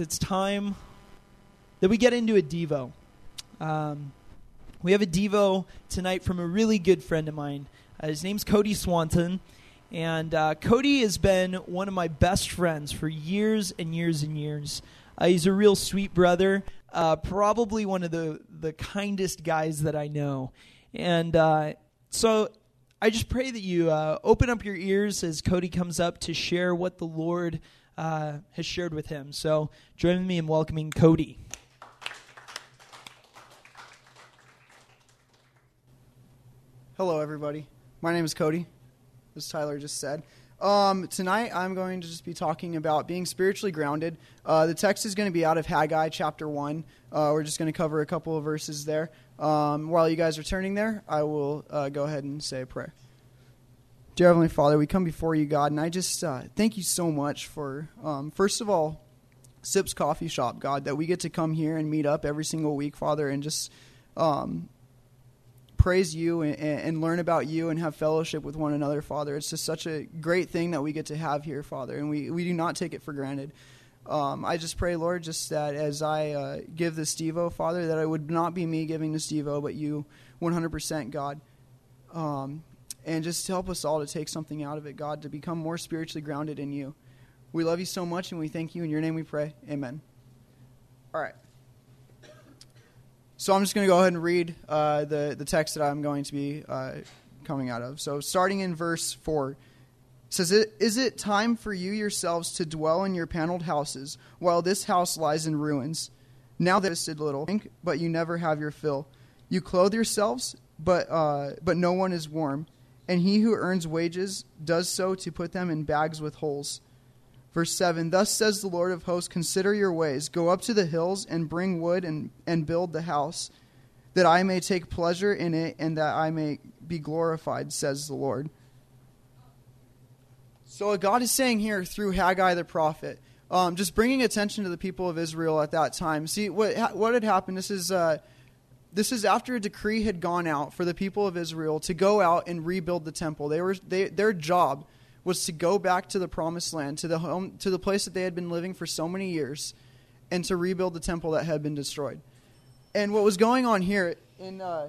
it's time that we get into a Devo. Um, we have a Devo tonight from a really good friend of mine. Uh, his name's Cody Swanton. And uh, Cody has been one of my best friends for years and years and years. Uh, he's a real sweet brother, uh, probably one of the, the kindest guys that I know. And uh, so I just pray that you uh, open up your ears as Cody comes up to share what the Lord uh, has shared with him. So join me in welcoming Cody. Hello, everybody. My name is Cody, as Tyler just said. Um, tonight, I'm going to just be talking about being spiritually grounded. Uh, the text is going to be out of Haggai chapter 1. Uh, we're just going to cover a couple of verses there. Um, while you guys are turning there, I will uh, go ahead and say a prayer. Dear Heavenly Father, we come before you, God, and I just uh, thank you so much for, um, first of all, Sips Coffee Shop, God, that we get to come here and meet up every single week, Father, and just um, praise you and, and, learn about you and have fellowship with one another, Father. It's just such a great thing that we get to have here, Father, and we, we do not take it for granted. Um, I just pray, Lord, just that as I uh, give this Devo, Father, that it would not be me giving this Devo, but you 100%, God. Um, and just help us all to take something out of it, God, to become more spiritually grounded in you. We love you so much, and we thank you. In your name we pray. Amen. All right. So I'm just going to go ahead and read uh, the, the text that I'm going to be uh, coming out of. So starting in verse 4 says, Is it time for you yourselves to dwell in your paneled houses while this house lies in ruins? Now that it's little, but you never have your fill. You clothe yourselves, but, uh, but no one is warm and he who earns wages does so to put them in bags with holes. Verse 7 Thus says the Lord of hosts, Consider your ways. Go up to the hills and bring wood and, and build the house, that I may take pleasure in it and that I may be glorified, says the Lord. So, what God is saying here through Haggai the prophet, um, just bringing attention to the people of Israel at that time. See, what, what had happened, this is. Uh, this is after a decree had gone out for the people of Israel to go out and rebuild the temple. They were they, their job was to go back to the promised land, to the home to the place that they had been living for so many years, and to rebuild the temple that had been destroyed. And what was going on here in uh,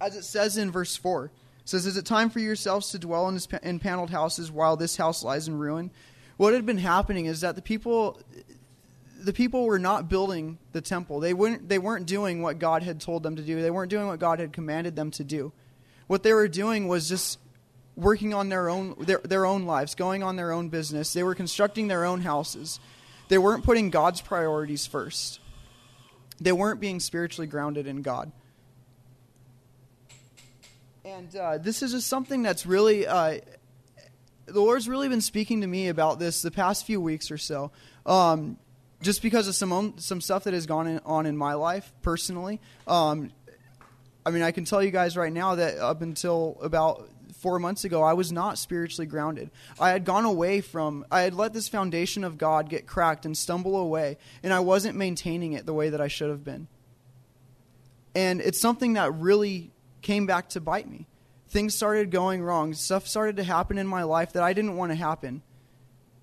as it says in verse 4 says is it time for yourselves to dwell in, this, in paneled houses while this house lies in ruin what had been happening is that the people the people were not building the temple. They weren't, they weren't doing what God had told them to do. They weren't doing what God had commanded them to do. What they were doing was just working on their own, their, their own lives, going on their own business. They were constructing their own houses. They weren't putting God's priorities first. They weren't being spiritually grounded in God. And uh, this is just something that's really, uh, the Lord's really been speaking to me about this the past few weeks or so. Um, just because of some own, some stuff that has gone in, on in my life personally. Um, I mean, I can tell you guys right now that up until about four months ago, I was not spiritually grounded. I had gone away from, I had let this foundation of God get cracked and stumble away, and I wasn't maintaining it the way that I should have been. And it's something that really came back to bite me. Things started going wrong. Stuff started to happen in my life that I didn't want to happen.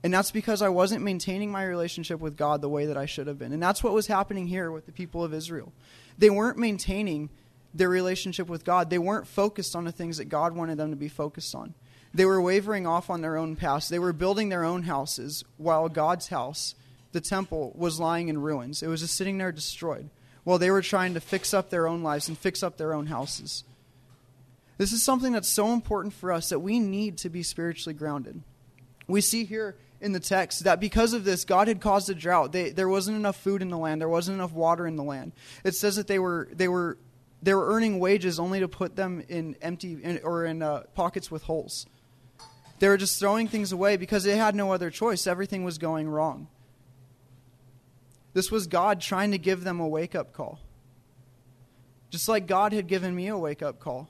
And that's because I wasn't maintaining my relationship with God the way that I should have been. And that's what was happening here with the people of Israel. They weren't maintaining their relationship with God, they weren't focused on the things that God wanted them to be focused on. They were wavering off on their own paths. They were building their own houses while God's house, the temple, was lying in ruins. It was just sitting there destroyed while they were trying to fix up their own lives and fix up their own houses. This is something that's so important for us that we need to be spiritually grounded. We see here in the text that because of this, God had caused a drought. They, there wasn't enough food in the land. There wasn't enough water in the land. It says that they were they were they were earning wages only to put them in empty in, or in uh, pockets with holes. They were just throwing things away because they had no other choice. Everything was going wrong. This was God trying to give them a wake up call. Just like God had given me a wake up call.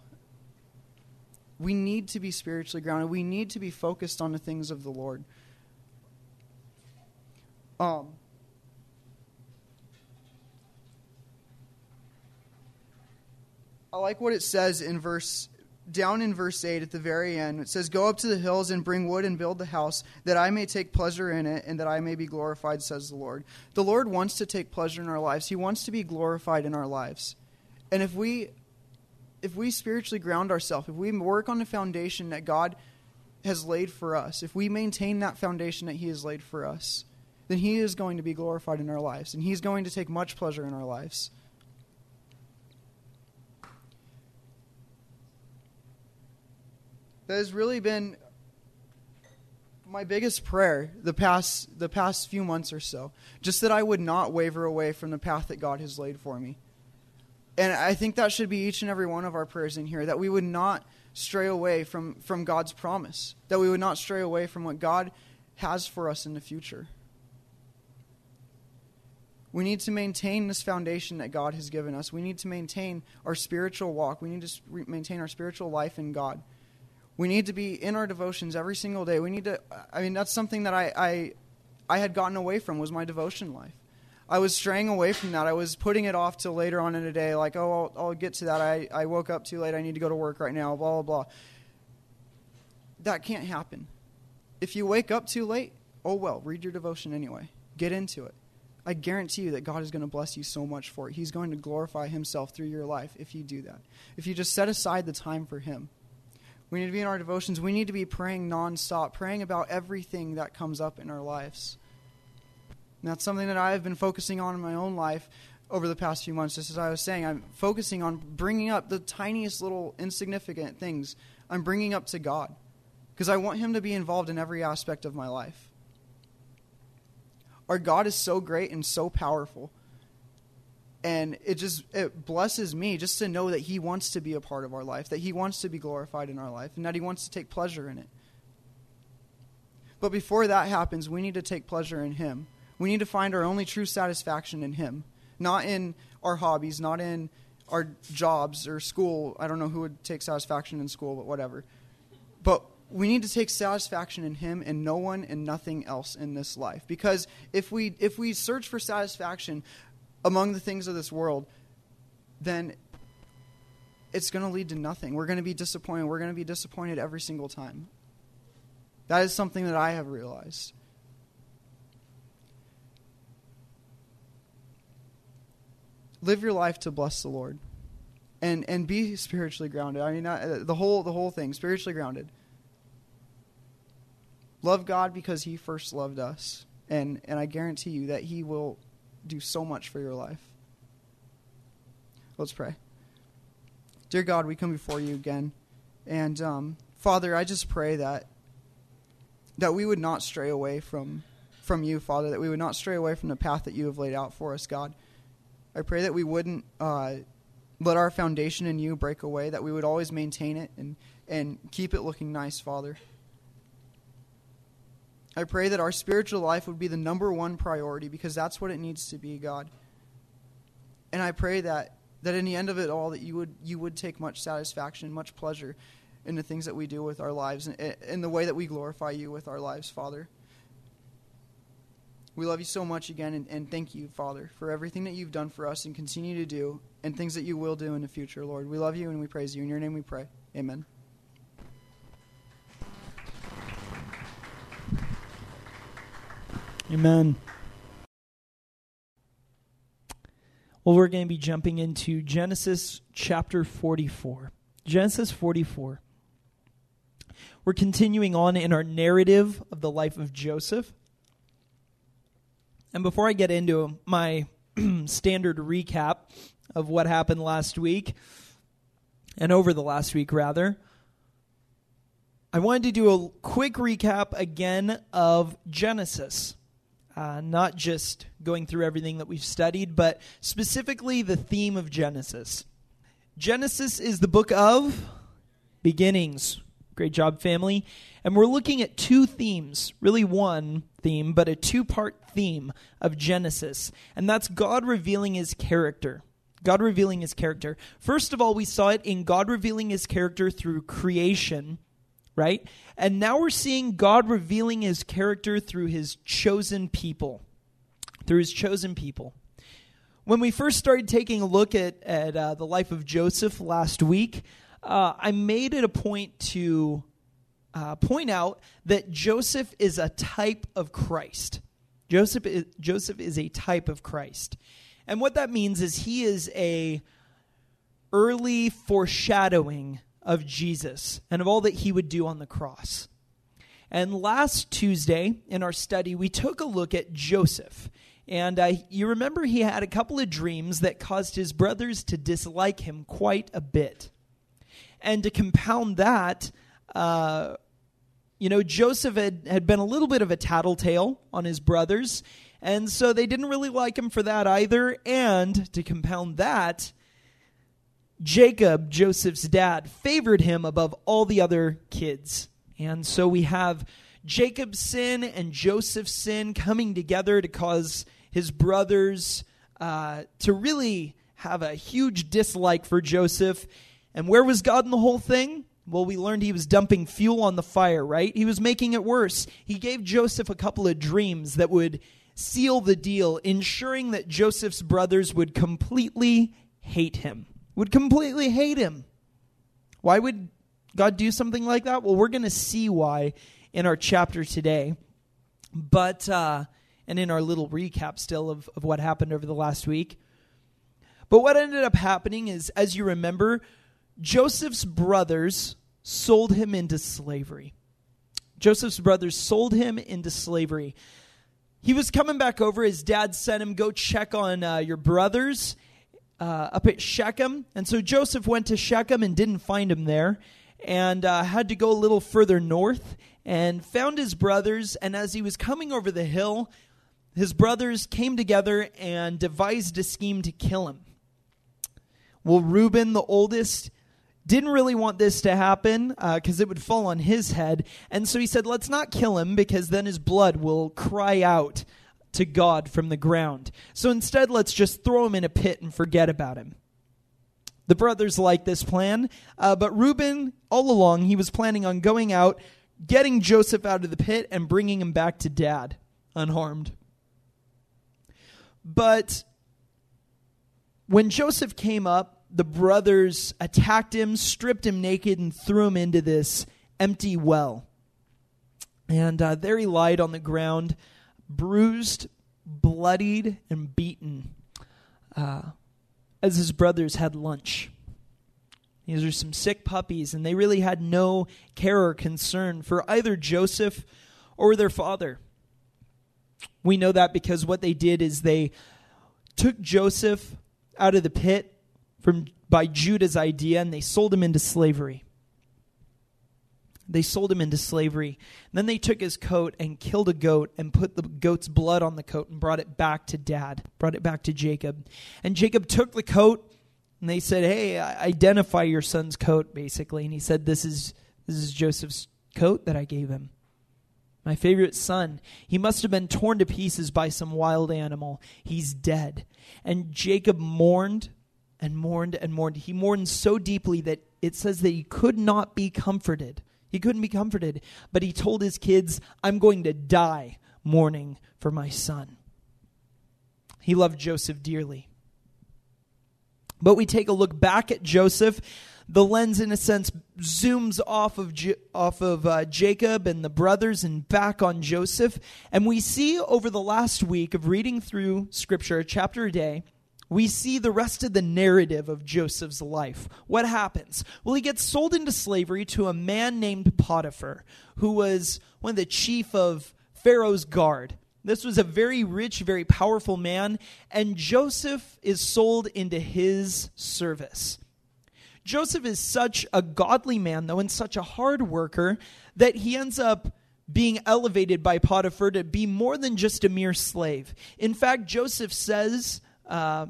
We need to be spiritually grounded. We need to be focused on the things of the Lord. Um, I like what it says in verse down in verse 8 at the very end, it says, Go up to the hills and bring wood and build the house, that I may take pleasure in it and that I may be glorified, says the Lord. The Lord wants to take pleasure in our lives, He wants to be glorified in our lives. And if we if we spiritually ground ourselves, if we work on the foundation that God has laid for us, if we maintain that foundation that He has laid for us, then He is going to be glorified in our lives, and He's going to take much pleasure in our lives. That has really been my biggest prayer the past the past few months or so. Just that I would not waver away from the path that God has laid for me. And I think that should be each and every one of our prayers in here that we would not stray away from, from God's promise, that we would not stray away from what God has for us in the future. We need to maintain this foundation that God has given us. We need to maintain our spiritual walk. We need to maintain our spiritual life in God. We need to be in our devotions every single day. We need to, I mean, that's something that I, I, I had gotten away from was my devotion life. I was straying away from that. I was putting it off till later on in the day, like, oh, I'll, I'll get to that. I, I woke up too late. I need to go to work right now, blah, blah, blah. That can't happen. If you wake up too late, oh well, read your devotion anyway. Get into it. I guarantee you that God is going to bless you so much for it. He's going to glorify Himself through your life if you do that. If you just set aside the time for Him. We need to be in our devotions. We need to be praying nonstop, praying about everything that comes up in our lives. And that's something that I have been focusing on in my own life over the past few months. Just as I was saying, I'm focusing on bringing up the tiniest little insignificant things. I'm bringing up to God because I want Him to be involved in every aspect of my life. Our God is so great and so powerful. And it just it blesses me just to know that He wants to be a part of our life, that He wants to be glorified in our life, and that He wants to take pleasure in it. But before that happens, we need to take pleasure in Him. We need to find our only true satisfaction in Him, not in our hobbies, not in our jobs or school. I don't know who would take satisfaction in school, but whatever. But we need to take satisfaction in him and no one and nothing else in this life. Because if we if we search for satisfaction among the things of this world then it's going to lead to nothing. We're going to be disappointed. We're going to be disappointed every single time. That is something that i have realized. Live your life to bless the Lord, and and be spiritually grounded. I mean, uh, the whole the whole thing, spiritually grounded. Love God because He first loved us, and and I guarantee you that He will do so much for your life. Let's pray. Dear God, we come before you again, and um, Father, I just pray that that we would not stray away from from you, Father, that we would not stray away from the path that you have laid out for us, God. I pray that we wouldn't uh, let our foundation in you break away, that we would always maintain it and, and keep it looking nice, Father. I pray that our spiritual life would be the number one priority because that's what it needs to be, God. And I pray that, that in the end of it all, that you would, you would take much satisfaction, much pleasure in the things that we do with our lives and in the way that we glorify you with our lives, Father. We love you so much again, and, and, thank you, Father, for everything that you've done for us and continue to do, and things that you will do in the future, Lord. We love you and we praise you. In your name we pray. Amen. Amen. Well, we're going to be jumping into Genesis chapter 44. Genesis 44. We're continuing on in our narrative of the life of Joseph. And before I get into my standard recap of what happened last week, and over the last week, rather, I wanted to do a quick recap again of Genesis. Uh, not just going through everything that we've studied, but specifically the theme of Genesis. Genesis is the book of beginnings. Great job, family. And we're looking at two themes, really one theme, but a two part theme of Genesis. And that's God revealing his character. God revealing his character. First of all, we saw it in God revealing his character through creation, right? And now we're seeing God revealing his character through his chosen people. Through his chosen people. When we first started taking a look at, at uh, the life of Joseph last week, uh, I made it a point to uh, point out that Joseph is a type of Christ. Joseph is, Joseph is a type of Christ. And what that means is he is a early foreshadowing of Jesus and of all that he would do on the cross. And last Tuesday in our study, we took a look at Joseph. And uh, you remember he had a couple of dreams that caused his brothers to dislike him quite a bit. And to compound that, uh, you know, Joseph had, had been a little bit of a tattletale on his brothers. And so they didn't really like him for that either. And to compound that, Jacob, Joseph's dad, favored him above all the other kids. And so we have Jacob's sin and Joseph's sin coming together to cause his brothers uh, to really have a huge dislike for Joseph. And where was God in the whole thing? Well, we learned he was dumping fuel on the fire, right? He was making it worse. He gave Joseph a couple of dreams that would seal the deal, ensuring that Joseph's brothers would completely hate him. Would completely hate him. Why would God do something like that? Well, we're going to see why in our chapter today. But, uh, and in our little recap still of, of what happened over the last week. But what ended up happening is, as you remember, Joseph's brothers sold him into slavery. Joseph's brothers sold him into slavery. He was coming back over. His dad sent him, Go check on uh, your brothers uh, up at Shechem. And so Joseph went to Shechem and didn't find him there and uh, had to go a little further north and found his brothers. And as he was coming over the hill, his brothers came together and devised a scheme to kill him. Well, Reuben, the oldest, didn't really want this to happen because uh, it would fall on his head. And so he said, Let's not kill him because then his blood will cry out to God from the ground. So instead, let's just throw him in a pit and forget about him. The brothers liked this plan, uh, but Reuben, all along, he was planning on going out, getting Joseph out of the pit, and bringing him back to dad unharmed. But when Joseph came up, the brothers attacked him, stripped him naked, and threw him into this empty well. And uh, there he lied on the ground, bruised, bloodied, and beaten. Uh, as his brothers had lunch. These are some sick puppies, and they really had no care or concern for either Joseph or their father. We know that because what they did is they took Joseph out of the pit from by Judah's idea and they sold him into slavery. They sold him into slavery. Then they took his coat and killed a goat and put the goat's blood on the coat and brought it back to dad, brought it back to Jacob. And Jacob took the coat and they said, Hey, identify your son's coat, basically. And he said, This is this is Joseph's coat that I gave him. My favorite son. He must have been torn to pieces by some wild animal. He's dead. And Jacob mourned and mourned and mourned. He mourned so deeply that it says that he could not be comforted. He couldn't be comforted, but he told his kids, I'm going to die mourning for my son. He loved Joseph dearly. But we take a look back at Joseph. The lens, in a sense, zooms off of J- off of uh, Jacob and the brothers and back on Joseph, and we see over the last week of reading through Scripture, a chapter a day, we see the rest of the narrative of Joseph's life. What happens? Well, he gets sold into slavery to a man named Potiphar, who was one of the chief of Pharaoh's guard. This was a very rich, very powerful man, and Joseph is sold into his service. Joseph is such a godly man, though, and such a hard worker that he ends up being elevated by Potiphar to be more than just a mere slave. In fact, Joseph says uh,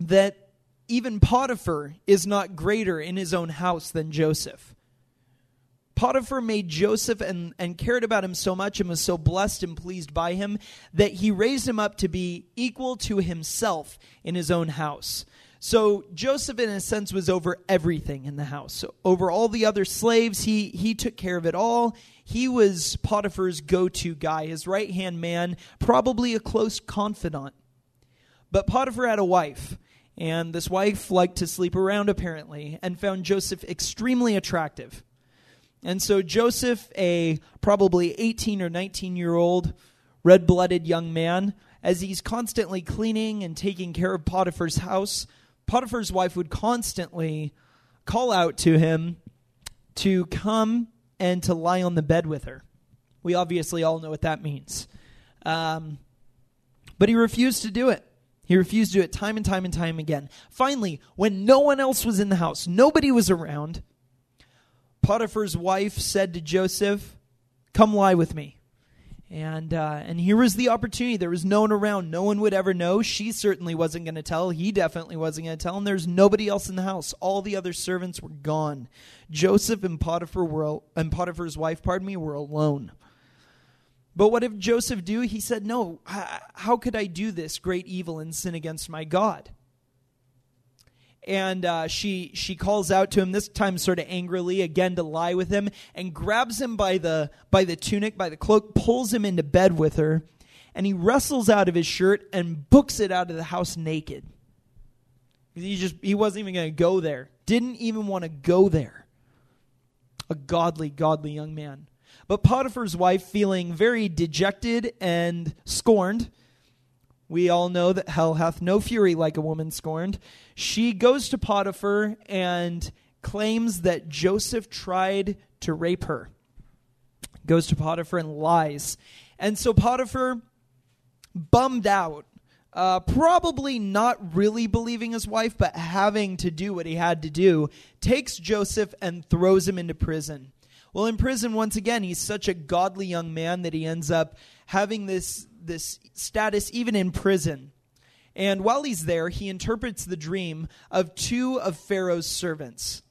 that even Potiphar is not greater in his own house than Joseph. Potiphar made Joseph and, and cared about him so much and was so blessed and pleased by him that he raised him up to be equal to himself in his own house. So Joseph, in a sense, was over everything in the house. So over all the other slaves, he, he took care of it all. He was Potiphar's go to guy, his right hand man, probably a close confidant. But Potiphar had a wife, And this wife liked to sleep around, apparently, and found Joseph extremely attractive. And so Joseph, a probably 18 or 19 year old red blooded young man, as he's constantly cleaning and taking care of Potiphar's house, Potiphar's wife would constantly call out to him to come and to lie on the bed with her. We obviously all know what that means. Um, but he refused to do it. He refused to do it time and time and time again. Finally, when no one else was in the house, nobody was around, Potiphar's wife said to Joseph, Come lie with me. And uh, and here was the opportunity. There was no one around. No one would ever know. She certainly wasn't going to tell. He definitely wasn't going to tell. And there's nobody else in the house. All the other servants were gone. Joseph and Potiphar were and Potiphar's wife, pardon me, were alone. But what did Joseph do? He said, "No. How could I do this great evil and sin against my God?" and uh, she she calls out to him this time sort of angrily again to lie with him and grabs him by the by the tunic by the cloak pulls him into bed with her and he wrestles out of his shirt and books it out of the house naked he just he wasn't even going to go there didn't even want to go there a godly godly young man but potiphar's wife feeling very dejected and scorned we all know that hell hath no fury like a woman scorned. She goes to Potiphar and claims that Joseph tried to rape her. Goes to Potiphar and lies. And so Potiphar, bummed out, uh, probably not really believing his wife, but having to do what he had to do, takes Joseph and throws him into prison. Well, in prison, once again, he's such a godly young man that he ends up having this this status even in prison. And while he's there, he interprets the dream of two of Pharaoh's servants.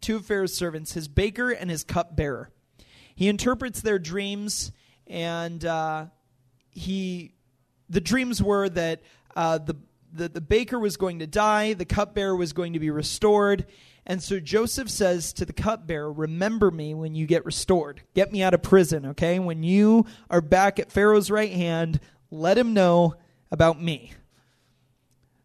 Two of Pharaoh's servants, his baker and his cupbearer. He interprets their dreams, and uh, he, the dreams were that uh, the, the the baker was going to die, the cupbearer was going to be restored, and so Joseph says to the cupbearer, Remember me when you get restored. Get me out of prison, okay? When you are back at Pharaoh's right hand, let him know about me.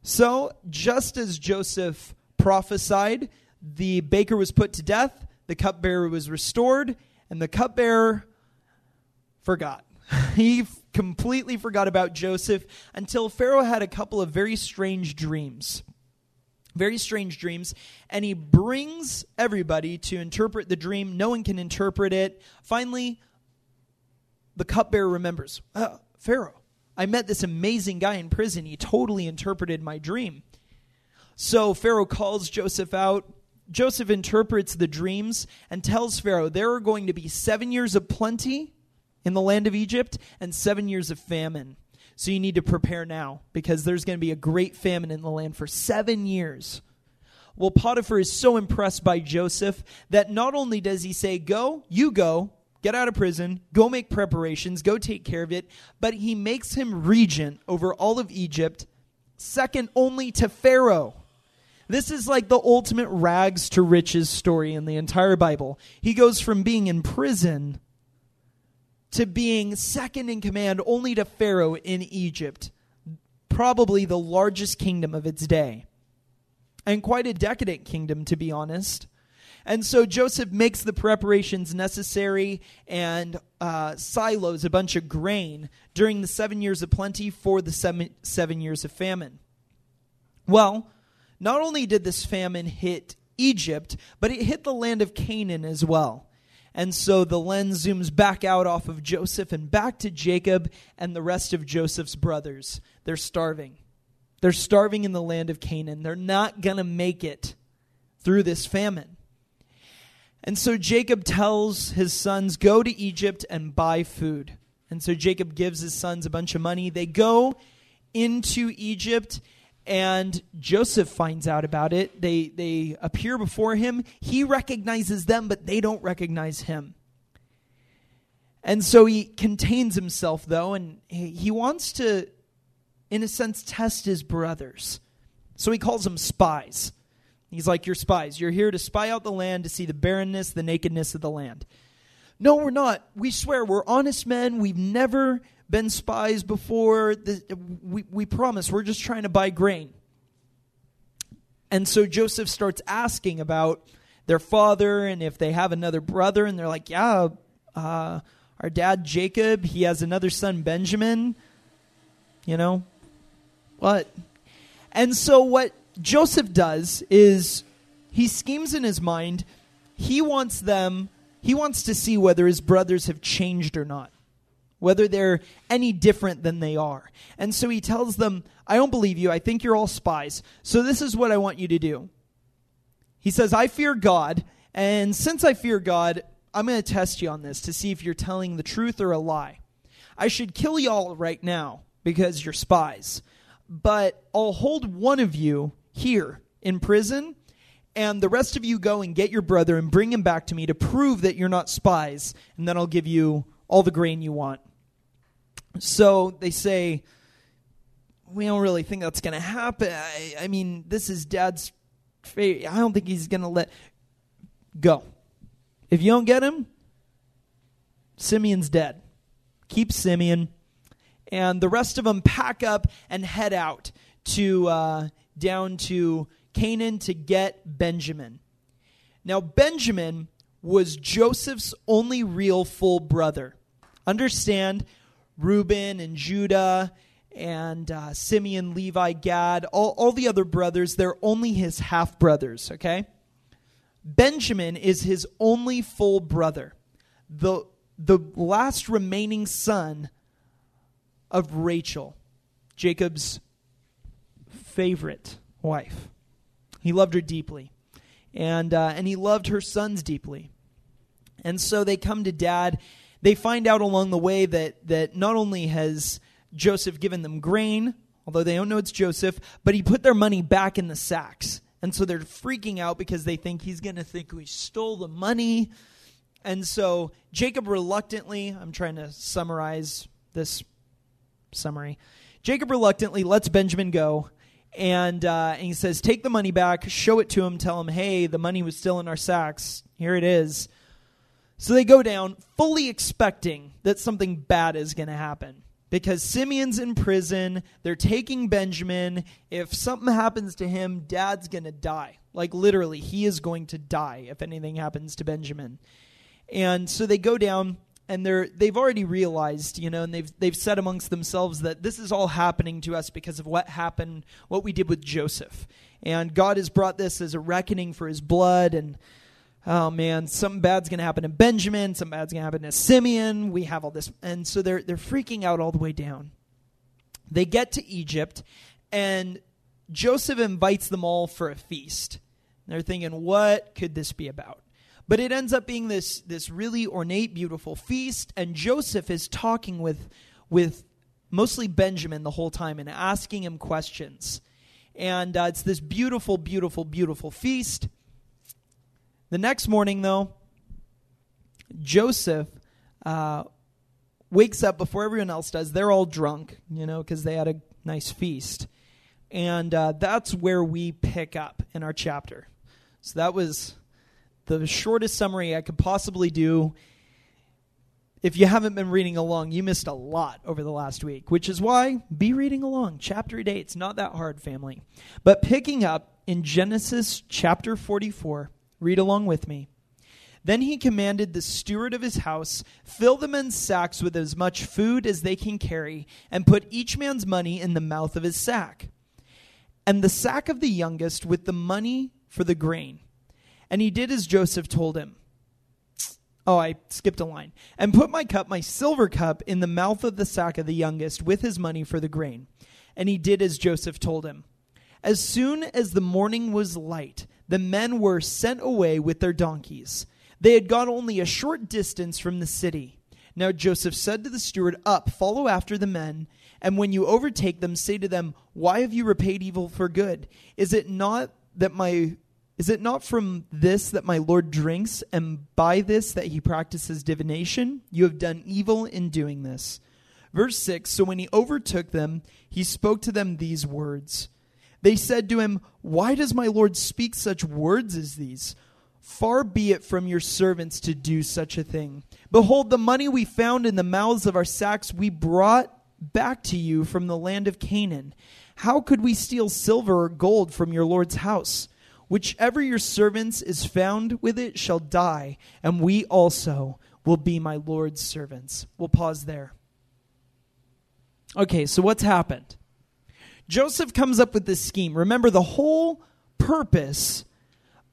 So, just as Joseph prophesied, the baker was put to death, the cupbearer was restored, and the cupbearer forgot. he completely forgot about Joseph until Pharaoh had a couple of very strange dreams very strange dreams, and he brings everybody to interpret the dream. No one can interpret it. Finally, the cupbearer remembers oh, Pharaoh, I met this amazing guy in prison. He totally interpreted my dream. So Pharaoh calls Joseph out. Joseph interprets the dreams and tells Pharaoh there are going to be seven years of plenty in the land of Egypt and seven years of famine. So you need to prepare now because there's going to be a great famine in the land for seven years. Well, Potiphar is so impressed by Joseph that not only does he say, Go, you go, get out of prison, go make preparations, go take care of it, but he makes him regent over all of Egypt, second only to Pharaoh. This is like the ultimate rags to riches story in the entire Bible. He goes from being in prison to being second in command only to Pharaoh in Egypt, probably the largest kingdom of its day. And quite a decadent kingdom, to be honest. And so Joseph makes the preparations necessary and uh, silos a bunch of grain during the seven years of plenty for the seven, seven years of famine. Well, not only did this famine hit Egypt, but it hit the land of Canaan as well. And so the lens zooms back out off of Joseph and back to Jacob and the rest of Joseph's brothers. They're starving. They're starving in the land of Canaan. They're not going to make it through this famine. And so Jacob tells his sons, Go to Egypt and buy food. And so Jacob gives his sons a bunch of money. They go into Egypt and Joseph finds out about it. They they appear before him. He recognizes them, but they don't recognize him. And so he contains himself though, and he, wants to, in a sense, test his brothers. So he calls them spies. He's like, You're spies. You're here to spy out the land to see the barrenness, the nakedness of the land. No, we're not. We swear we're honest men. We've never been spies before. The, we, we promise we're just trying to buy grain. And so Joseph starts asking about their father and if they have another brother. And they're like, yeah, uh, our dad Jacob, he has another son Benjamin. You know, what? And so what Joseph does is he schemes in his mind. He wants them, he wants to see whether his brothers have changed or not, whether they're any different than they are. And so he tells them, I don't believe you. I think you're all spies. So this is what I want you to do. He says, I fear God, and since I fear God, I'm going to test you on this to see if you're telling the truth or a lie. I should kill y'all right now because you're spies, but I'll hold one of you here in prison, and the rest of you go and get your brother and bring him back to me to prove that you're not spies, and then I'll give you all the grain you want. So they say, We don't really think that's going to happen. I, I mean, this is dad's I don't think he's going to let go. If you don't get him, Simeon's dead. Keep Simeon. And the rest of them pack up and head out to uh, down to Canaan to get Benjamin. Now, Benjamin was Joseph's only real full brother. Understand, Reuben and Judah and uh, Simeon, Levi, Gad, all, all the other brothers, they're only his half brothers, okay? Benjamin is his only full brother, the, the last remaining son of Rachel, Jacob's favorite wife. He loved her deeply, and, uh, and he loved her sons deeply. And so they come to dad. They find out along the way that, that not only has Joseph given them grain, although they don't know it's Joseph, but he put their money back in the sacks. And so they're freaking out because they think he's going to think we stole the money. And so Jacob reluctantly, I'm trying to summarize this summary. Jacob reluctantly lets Benjamin go. And, uh, and he says, Take the money back, show it to him, tell him, hey, the money was still in our sacks. Here it is. So they go down, fully expecting that something bad is going to happen because Simeon's in prison. They're taking Benjamin. If something happens to him, dad's going to die. Like literally, he is going to die if anything happens to Benjamin. And so they go down and they're they've already realized, you know, and they've they've said amongst themselves that this is all happening to us because of what happened, what we did with Joseph. And God has brought this as a reckoning for his blood and oh man, something bad's going to happen to Benjamin, something bad's going to happen to Simeon. We have all this. And so they're, they're freaking out all the way down. They get to Egypt, and Joseph invites them all for a feast. they're thinking, what could this be about? But it ends up being this, this really ornate, beautiful feast, and Joseph is talking with, with mostly Benjamin the whole time and asking him questions. And uh, it's this beautiful, beautiful, beautiful feast. The next morning, though, Joseph uh, wakes up before everyone else does. They're all drunk, you know, because they had a nice feast. And uh, that's where we pick up in our chapter. So that was the shortest summary I could possibly do. If you haven't been reading along, you missed a lot over the last week, which is why be reading along. Chapter 8, it's not that hard, family. But picking up in Genesis chapter 44, Read along with me. Then he commanded the steward of his house, Fill the men's sacks with as much food as they can carry, and put each man's money in the mouth of his sack. And the sack of the youngest with the money for the grain. And he did as Joseph told him. Oh, I skipped a line. And put my cup, my silver cup, in the mouth of the sack of the youngest with his money for the grain. And he did as Joseph told him. As soon as the morning was light, the men were sent away with their donkeys. They had gone only a short distance from the city. Now Joseph said to the steward, Up, follow after the men, and when you overtake them, say to them, Why have you repaid evil for good? Is it not that my is it not from this that my Lord drinks, and by this that he practices divination? You have done evil in doing this. Verse 6 So when he overtook them, he spoke to them these words. They said to him, Why does my Lord speak such words as these? Far be it from your servants to do such a thing. Behold, the money we found in the mouths of our sacks we brought back to you from the land of Canaan. How could we steal silver or gold from your Lord's house? Whichever your servants is found with it shall die, and we also will be my Lord's servants. We'll pause there. Okay, so what's happened? Joseph comes up with this scheme. Remember, the whole purpose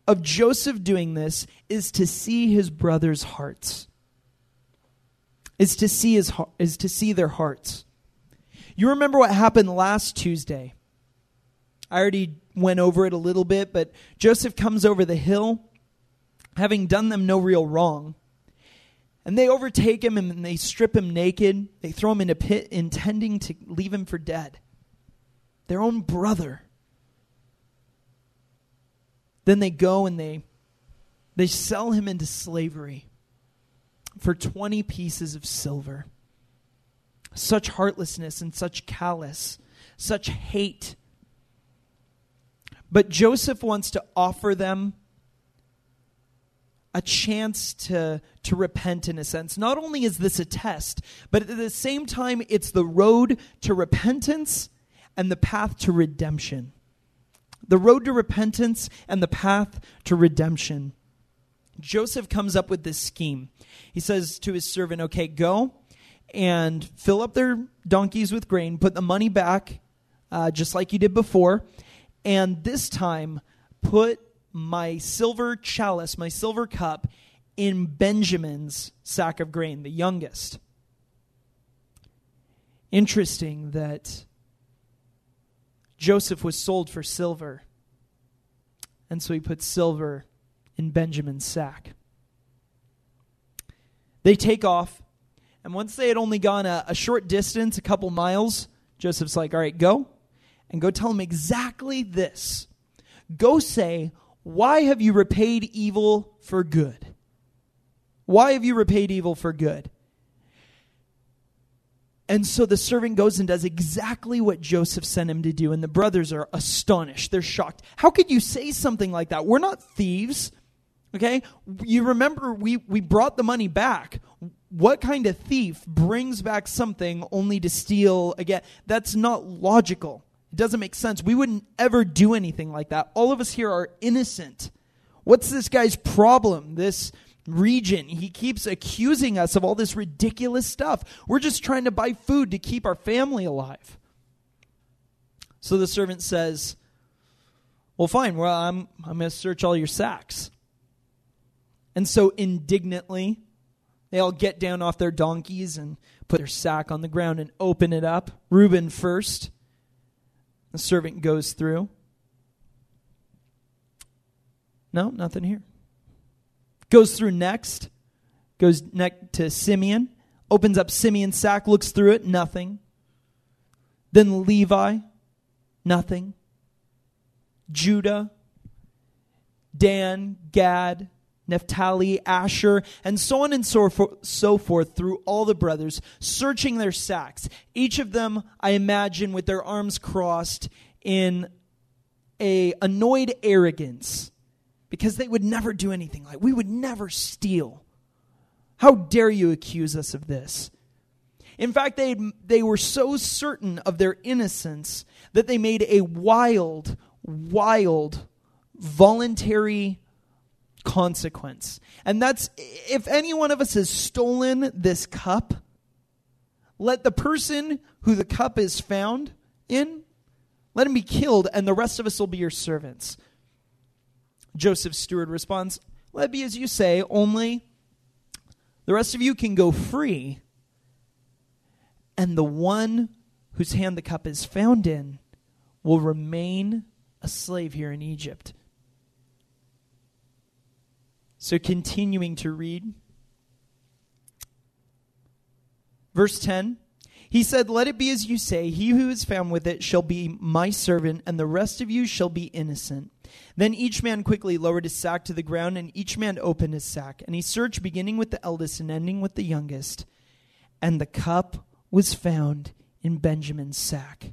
of Joseph doing this is to see his brothers' hearts. Is to see his is to see their hearts. You remember what happened last Tuesday? I already went over it a little bit, but Joseph comes over the hill having done them no real wrong. And they overtake him and they strip him naked. They throw him in a pit, intending to leave him for dead. Their own brother. Then they go and they they sell him into slavery for 20 pieces of silver. Such heartlessness and such callous, such hate. But Joseph wants to offer them a chance to, to repent in a sense. Not only is this a test, but at the same time, it's the road to repentance and the path to redemption the road to repentance and the path to redemption. Joseph comes up with this scheme. He says to his servant, Okay, go and fill up their donkeys with grain, put the money back, uh, just like you did before, and this time put my silver chalice, my silver cup, in Benjamin's sack of grain, the youngest. Interesting that Joseph was sold for silver. And so he put silver in Benjamin's sack. They take off. And once they had only gone a, a, short distance, a couple miles, Joseph's like, All right, go. And go tell him exactly this. Go say, Why have you repaid evil for good? Why have you repaid evil for good? And so the servant goes and does exactly what Joseph sent him to do. And the brothers are astonished. They're shocked. How could you say something like that? We're not thieves. Okay? You remember we, we brought the money back. What kind of thief brings back something only to steal again? That's not logical. It doesn't make sense. We wouldn't ever do anything like that. All of us here are innocent. What's this guy's problem? This regent. He keeps accusing us of all this ridiculous stuff. We're just trying to buy food to keep our family alive. So the servant says, Well, fine. Well, I'm, I'm going to search all your sacks. And so indignantly, they all get down off their donkeys and put their sack on the ground and open it up. Reuben first. The servant goes through. No, nothing here. Goes through next, goes next to Simeon, opens up Simeon's sack, looks through it, nothing. Then Levi, nothing. Judah, Dan, Gad, Naphtali, Asher, and so on and so, so forth through all the brothers, searching their sacks. Each of them, I imagine, with their arms crossed in a annoyed arrogance because they would never do anything like we would never steal. How dare you accuse us of this? In fact, they, they were so certain of their innocence that they made a wild, wild, voluntary consequence. And that's if any one of us has stolen this cup, let the person who the cup is found in, let him be killed, and the rest of us will be your servants. Joseph's steward responds, Let be as you say, only the rest of you can go free. And the one whose hand the cup is found in will remain a slave here in Egypt. So, continuing to read, verse 10 he said, Let it be as you say, he who is found with it shall be my servant, and the rest of you shall be innocent. Then each man quickly lowered his sack to the ground, and each man opened his sack. And he searched, beginning with the eldest and ending with the youngest. And the cup was found in Benjamin's sack.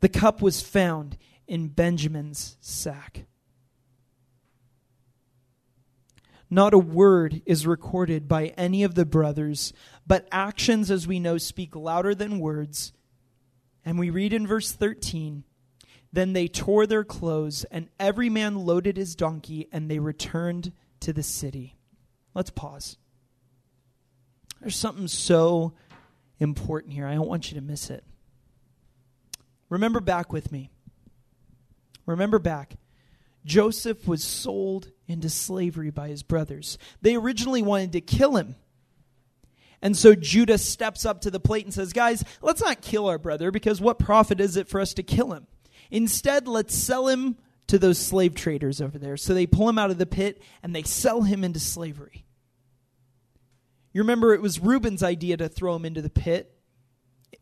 The cup was found in Benjamin's sack. Not a word is recorded by any of the brothers, But actions, as we know, speak louder than words. And we read in verse 13 Then they tore their clothes, and every man loaded his donkey, and they returned to the city. Let's pause. There's something so important here. I don't want you to miss it. Remember back with me. Remember back. Joseph was sold into slavery by his brothers. They originally wanted to kill him. And so Judah steps up to the plate and says, Guys, let's not kill our brother because what profit is it for us to kill him? Instead, let's sell him to those slave traders over there. So they pull him out of the pit and they sell him into slavery. You remember it was Reuben's idea to throw him into the pit,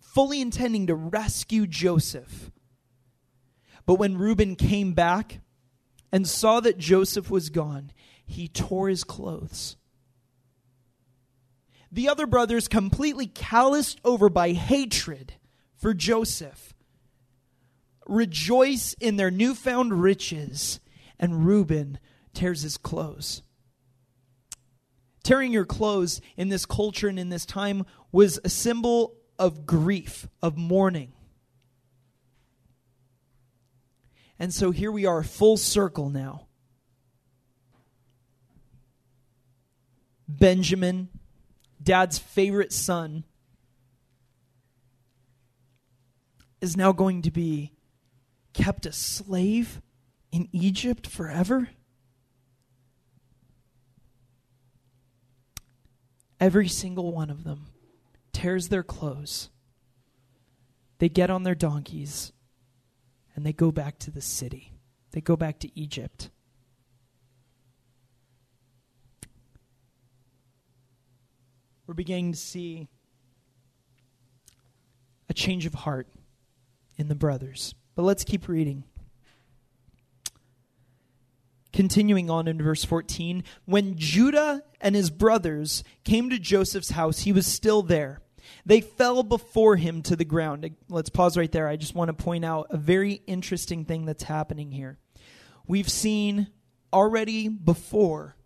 fully intending to rescue Joseph. But when Reuben came back and saw that Joseph was gone, he tore his clothes. The other brothers, completely calloused over by hatred for Joseph, rejoice in their newfound riches, and Reuben tears his clothes. Tearing your clothes in this culture and in this time was a symbol of grief, of mourning. And so here we are, full circle now. Benjamin, dad's favorite son, is now going to be kept a slave in Egypt forever? Every single one of them tears their clothes. They get on their donkeys and they go back to the city. They go back to Egypt. We're beginning to see a change of heart in the brothers. But let's keep reading. Continuing on in verse 14, when Judah and his brothers came to Joseph's house, he was still there. They fell before him to the ground. Let's pause right there. I just want to point out a very interesting thing that's happening here. We've seen already before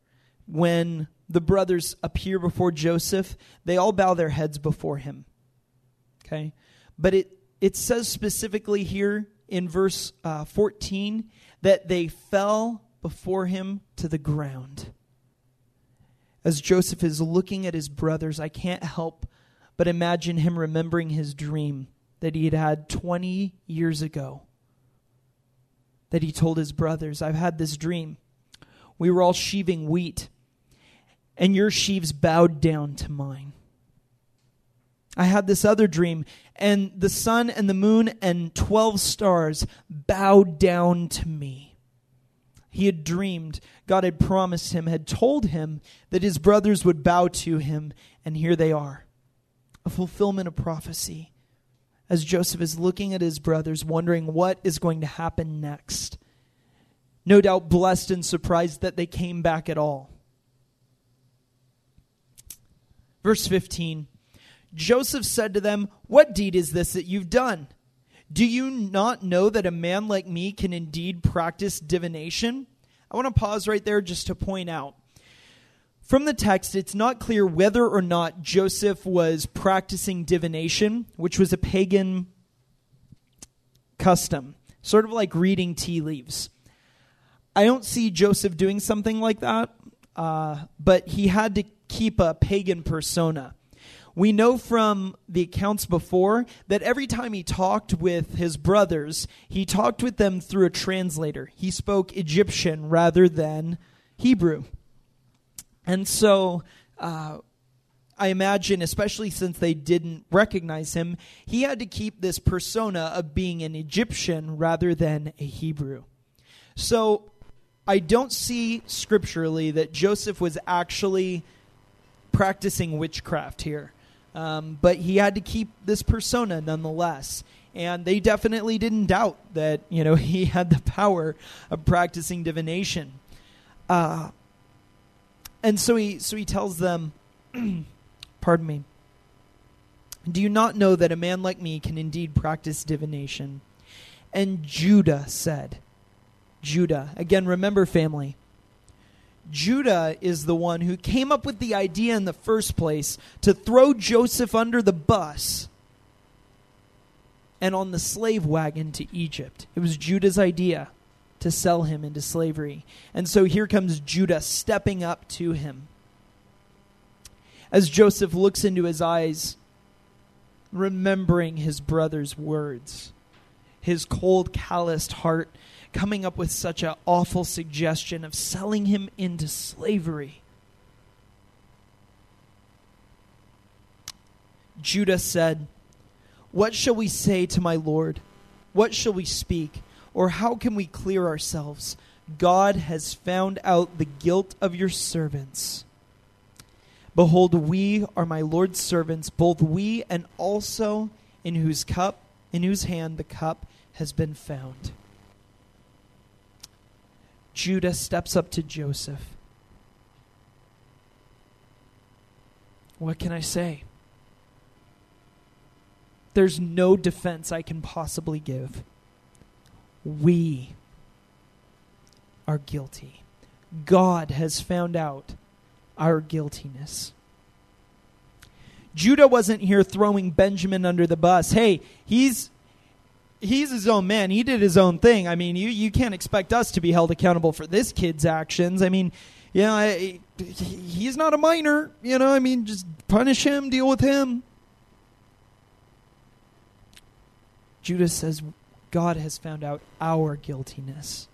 when the brothers appear before Joseph, they all bow their heads before him. Okay? But it, it says specifically here in verse uh, 14 that they fell before him to the ground. As Joseph is looking at his brothers, I can't help but imagine him remembering his dream that he had had 20 years ago. That he told his brothers, I've had this dream. We were all sheaving wheat, and your sheaves bowed down to mine. I had this other dream, and the sun and the moon and 12 stars bowed down to me. He had dreamed, God had promised him, had told him that his brothers would bow to him, and here they are. A fulfillment of prophecy. As Joseph is looking at his brothers, wondering what is going to happen next. No doubt blessed and surprised that they came back at all. Verse 15 Joseph said to them, What deed is this that you've done? Do you not know that a man like me can indeed practice divination? I want to pause right there just to point out. From the text, it's not clear whether or not Joseph was practicing divination, which was a pagan custom, sort of like reading tea leaves. I don't see Joseph doing something like that, uh, but he had to keep a pagan persona. We know from the accounts before that every time he talked with his brothers, he talked with them through a translator. He spoke Egyptian rather than Hebrew. And so uh, I imagine, especially since they didn't recognize him, he had to keep this persona of being an Egyptian rather than a Hebrew. So I don't see scripturally that Joseph was actually practicing witchcraft here. Um, but he had to keep this persona nonetheless. And they definitely didn't doubt that you know he had the power of practicing divination. Uh, and so he so he tells them, "Pardon me. Do you not know that a man like me can indeed practice divination?" And Judah said, "Judah again. Remember, family. Judah is the one who came up with the idea in the first place to throw Joseph under the bus and on the slave wagon to Egypt. It was Judah's idea to sell him into slavery. And so here comes Judah stepping up to him. As Joseph looks into his eyes, remembering his brother's words, his cold, calloused heart coming up with such an awful suggestion of selling him into slavery. Judah said, What shall we say to my Lord? What shall we speak? Or how can we clear ourselves? God has found out the guilt of your servants. Behold, we are my Lord's servants, both we and also in whose cup, in whose hand the cup has been found. Judah steps up to Joseph. What can I say? There's no defense I can possibly give. We are guilty. God has found out our guiltiness. Judah wasn't here throwing Benjamin under the bus. Hey, he's he's his own man. He did his own thing. I mean, you you can't expect us to be held accountable for this kid's actions. I mean, you know, I, he's not a minor. You know, I mean, just punish him, deal with him. Judas says, God has found out our guiltiness.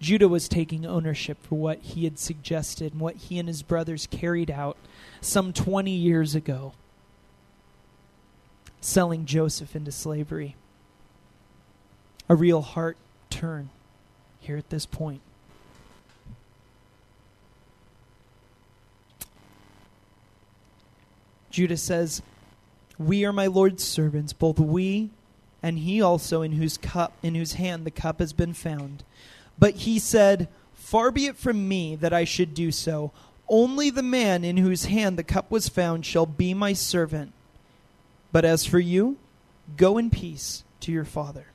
Judah was taking ownership for what he had suggested and what he and his brothers carried out some 20 years ago selling Joseph into slavery. A real heart turn here at this point. Judah says, We are my Lord's servants, both we and he also in whose cup in whose hand the cup has been found. But he said, Far be it from me that I should do so. Only the man in whose hand the cup was found shall be my servant. But as for you, go in peace to your father.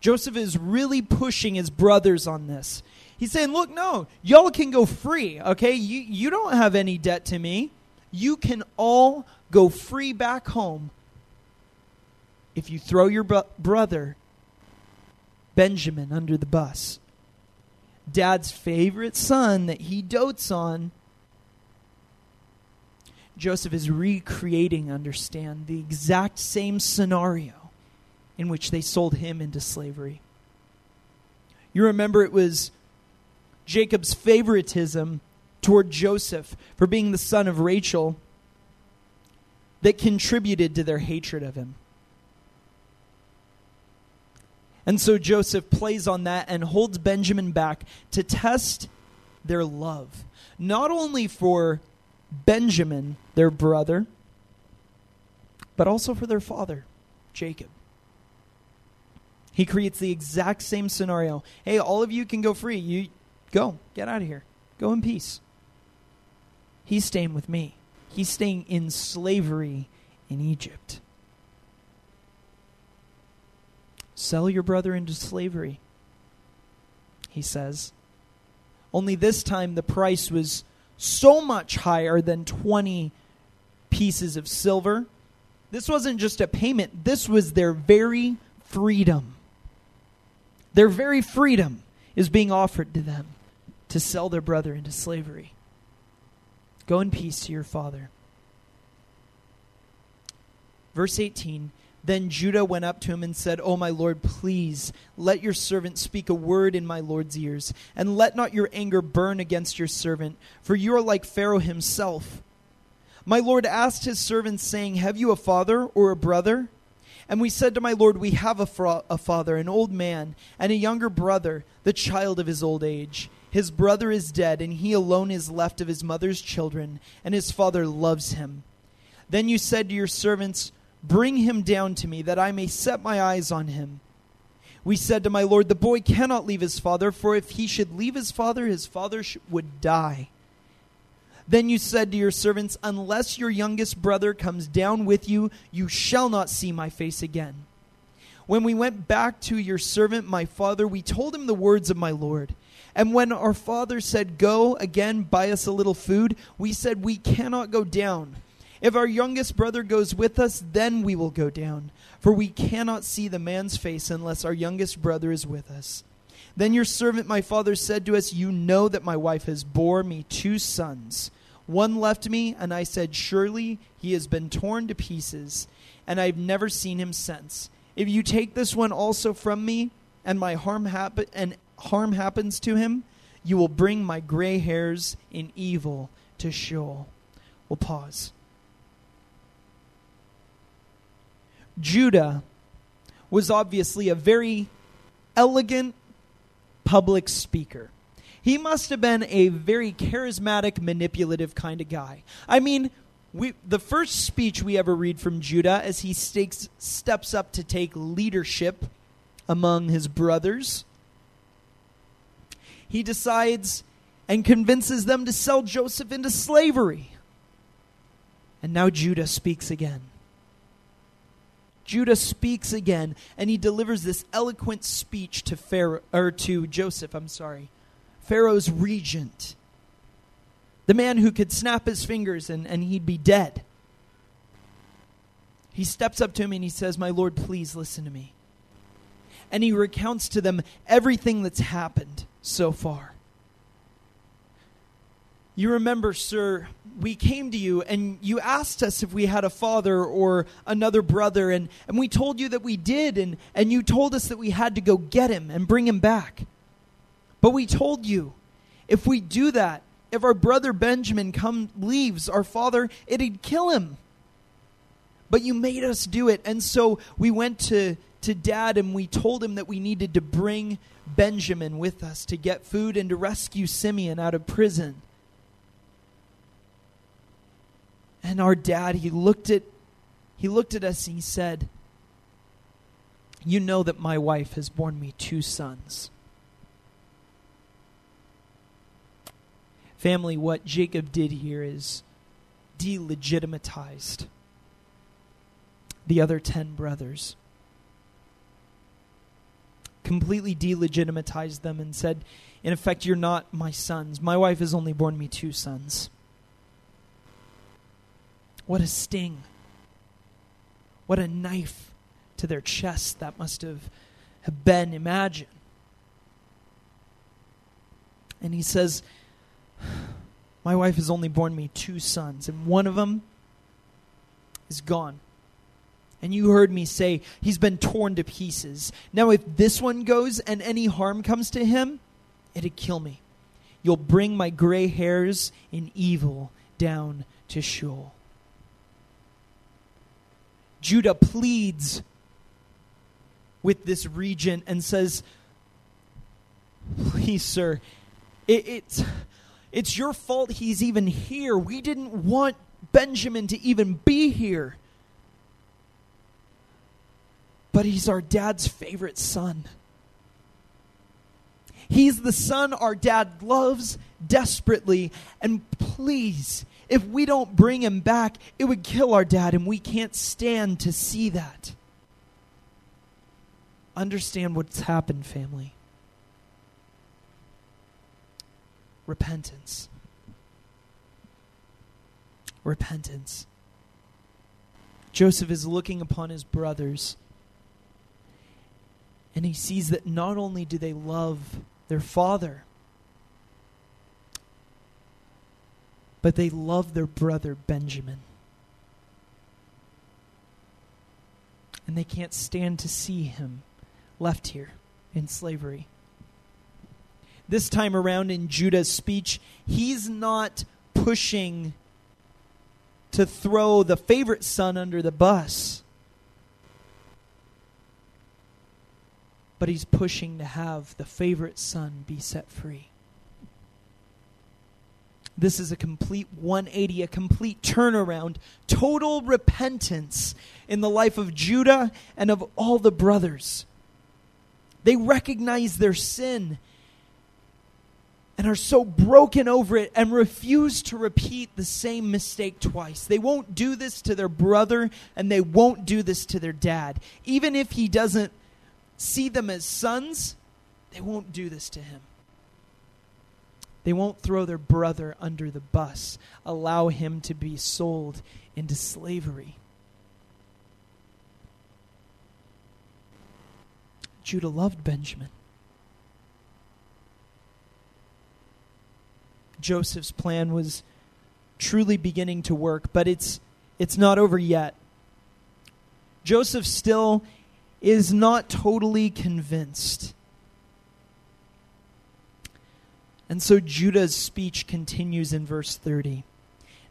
Joseph is really pushing his brothers on this. He's saying, Look, no, y'all can go free, okay? You, you don't have any debt to me. You can all go free back home if you throw your bro- brother, Benjamin, under the bus. Dad's favorite son that he dotes on Joseph is recreating, understand, the exact same scenario in which they sold him into slavery. You remember it was Jacob's favoritism toward Joseph for being the son of Rachel that contributed to their hatred of him. And so Joseph plays on that and holds Benjamin back to test their love, not only for Benjamin, their brother, but also for their father, Jacob. He creates the exact same scenario. Hey, all of you can go free. You go. Get out of here. Go in peace. He's staying with me. He's staying in slavery in Egypt. Sell your brother into slavery, he says. Only this time the price was so much higher than 20 pieces of silver. This wasn't just a payment, this was their very freedom. Their very freedom is being offered to them to sell their brother into slavery. Go in peace to your father. Verse 18 Then Judah went up to him and said, O my Lord, please let your servant speak a word in my Lord's ears, and let not your anger burn against your servant, for you are like Pharaoh himself. My Lord asked his servants, saying, Have you a father or a brother? And we said to my Lord, We have a, fra- a father, an old man, and a younger brother, the child of his old age. His brother is dead, and he alone is left of his mother's children, and his father loves him. Then you said to your servants, Bring him down to me, that I may set my eyes on him. We said to my Lord, The boy cannot leave his father, for if he should leave his father, his father would die. Then you said to your servants, Unless your youngest brother comes down with you, you shall not see my face again. When we went back to your servant, my father, we told him the words of my Lord. And when our father said, Go again, buy us a little food, we said, We cannot go down. If our youngest brother goes with us, then we will go down. For we cannot see the man's face unless our youngest brother is with us. Then your servant, my father, said to us, You know that my wife has bore me two sons. One left me, and I said, Surely he has been torn to pieces, and I have never seen him since. If you take this one also from me, and my harm happen and harm happens to him, you will bring my gray hairs in evil to Sheol. We'll pause. Judah was obviously a very elegant public speaker. He must have been a very charismatic, manipulative kind of guy. I mean, we, the first speech we ever read from Judah as he stakes, steps up to take leadership among his brothers, he decides and convinces them to sell Joseph into slavery. And now Judah speaks again. Judah speaks again, and he delivers this eloquent speech to Pharaoh or to Joseph, I'm sorry. Pharaoh's regent. The man who could snap his fingers and, and he'd be dead. He steps up to him and he says, My Lord, please listen to me. And he recounts to them everything that's happened so far. You remember, sir, we came to you and you asked us if we had a father or another brother, and, and we told you that we did, and, and you told us that we had to go get him and bring him back. But we told you, if we do that, if our brother Benjamin come leaves our father, it'd kill him. But you made us do it, and so we went to to dad and we told him that we needed to bring Benjamin with us to get food and to rescue Simeon out of prison. And our dad, he looked at he looked at us and he said, "You know that my wife has borne me two sons." Family, what Jacob did here is delegitimatized the other 10 brothers. Completely delegitimatized them and said, in effect, you're not my sons. My wife has only borne me two sons. What a sting. What a knife to their chest that must have, have been. Imagine. And he says, My wife has only borne me two sons, and one of them is gone. And you heard me say, He's been torn to pieces. Now, if this one goes and any harm comes to him, it'd kill me. You'll bring my gray hairs in evil down to Sheol. Judah pleads with this regent and says, Please, sir, it, it's, it's your fault he's even here. We didn't want Benjamin to even be here. But he's our dad's favorite son. He's the son our dad loves desperately. And please, if we don't bring him back, it would kill our dad, and we can't stand to see that. Understand what's happened, family. Repentance. Repentance. Joseph is looking upon his brothers, and he sees that not only do they love their father, but they love their brother Benjamin. And they can't stand to see him left here in slavery. This time around in Judah's speech, he's not pushing to throw the favorite son under the bus. But he's pushing to have the favorite son be set free. This is a complete 180, a complete turnaround, total repentance in the life of Judah and of all the brothers. They recognize their sin and are so broken over it and refuse to repeat the same mistake twice. They won't do this to their brother and they won't do this to their dad. Even if he doesn't see them as sons, they won't do this to him. They won't throw their brother under the bus, allow him to be sold into slavery. Judah loved Benjamin. Joseph's plan was truly beginning to work, but it's it's not over yet. Joseph still is not totally convinced. And so Judah's speech continues in verse 30.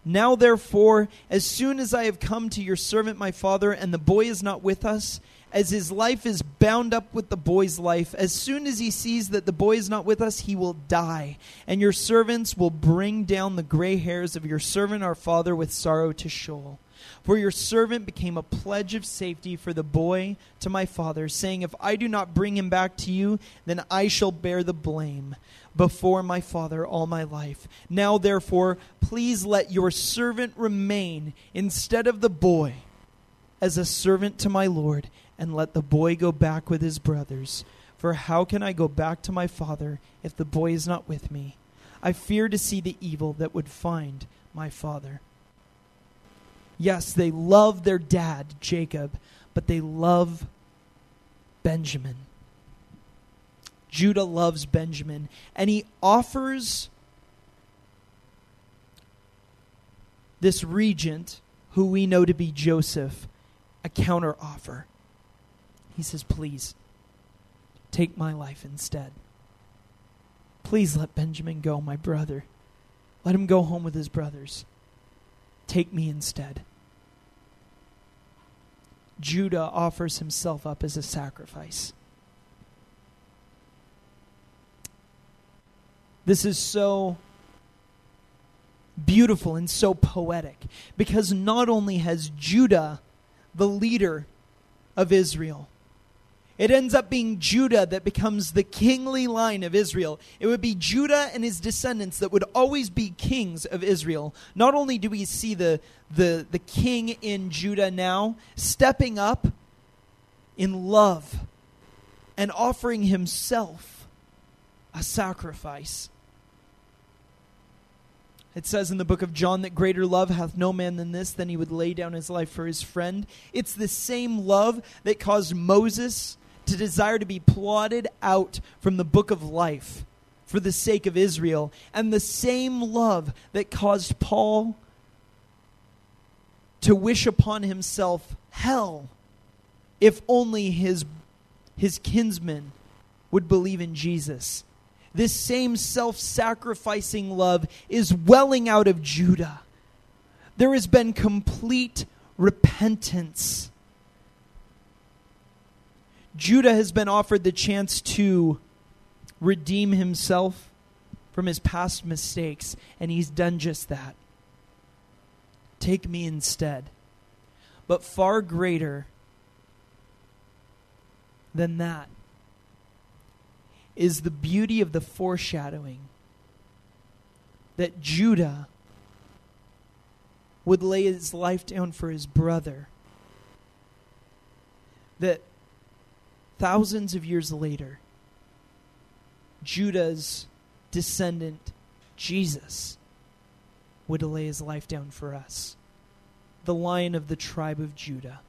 Now, therefore, as soon as I have come to your servant my father, and the boy is not with us, as his life is bound up with the boy's life, as soon as he sees that the boy is not with us, he will die. And your servants will bring down the gray hairs of your servant our father with sorrow to Sheol. For your servant became a pledge of safety for the boy to my father, saying, If I do not bring him back to you, then I shall bear the blame before my father all my life. Now, therefore, please let your servant remain instead of the boy as a servant to my Lord and let the boy go back with his brothers. For how can I go back to my father if the boy is not with me? I fear to see the evil that would find my father. Yes, they love their dad, Jacob, but they love Benjamin. Judah loves Benjamin, and he offers this regent, who we know to be Joseph, a counter offer. He says, Please, take my life instead. Please let Benjamin go, my brother. Let him go home with his brothers. Take me instead. Judah offers himself up as a sacrifice. This is so beautiful and so poetic because not only has Judah, the leader of Israel, it ends up being Judah that becomes the kingly line of Israel. It would be Judah and his descendants that would always be kings of Israel. Not only do we see the, the, the king in Judah now stepping up in love and offering himself a sacrifice. It says in the book of John that greater love hath no man than this, than he would lay down his life for his friend. It's the same love that caused Moses to desire to be plotted out from the book of life for the sake of Israel, and the same love that caused Paul to wish upon himself hell if only his, his kinsmen would believe in Jesus. This same self sacrificing love is welling out of Judah. There has been complete repentance Judah has been offered the chance to redeem himself from his past mistakes, and he's done just that. Take me instead. But far greater than that is the beauty of the foreshadowing that Judah would lay his life down for his brother. That thousands of years later, Judah's descendant, Jesus, would lay his life down for us. The lion of the tribe of Judah.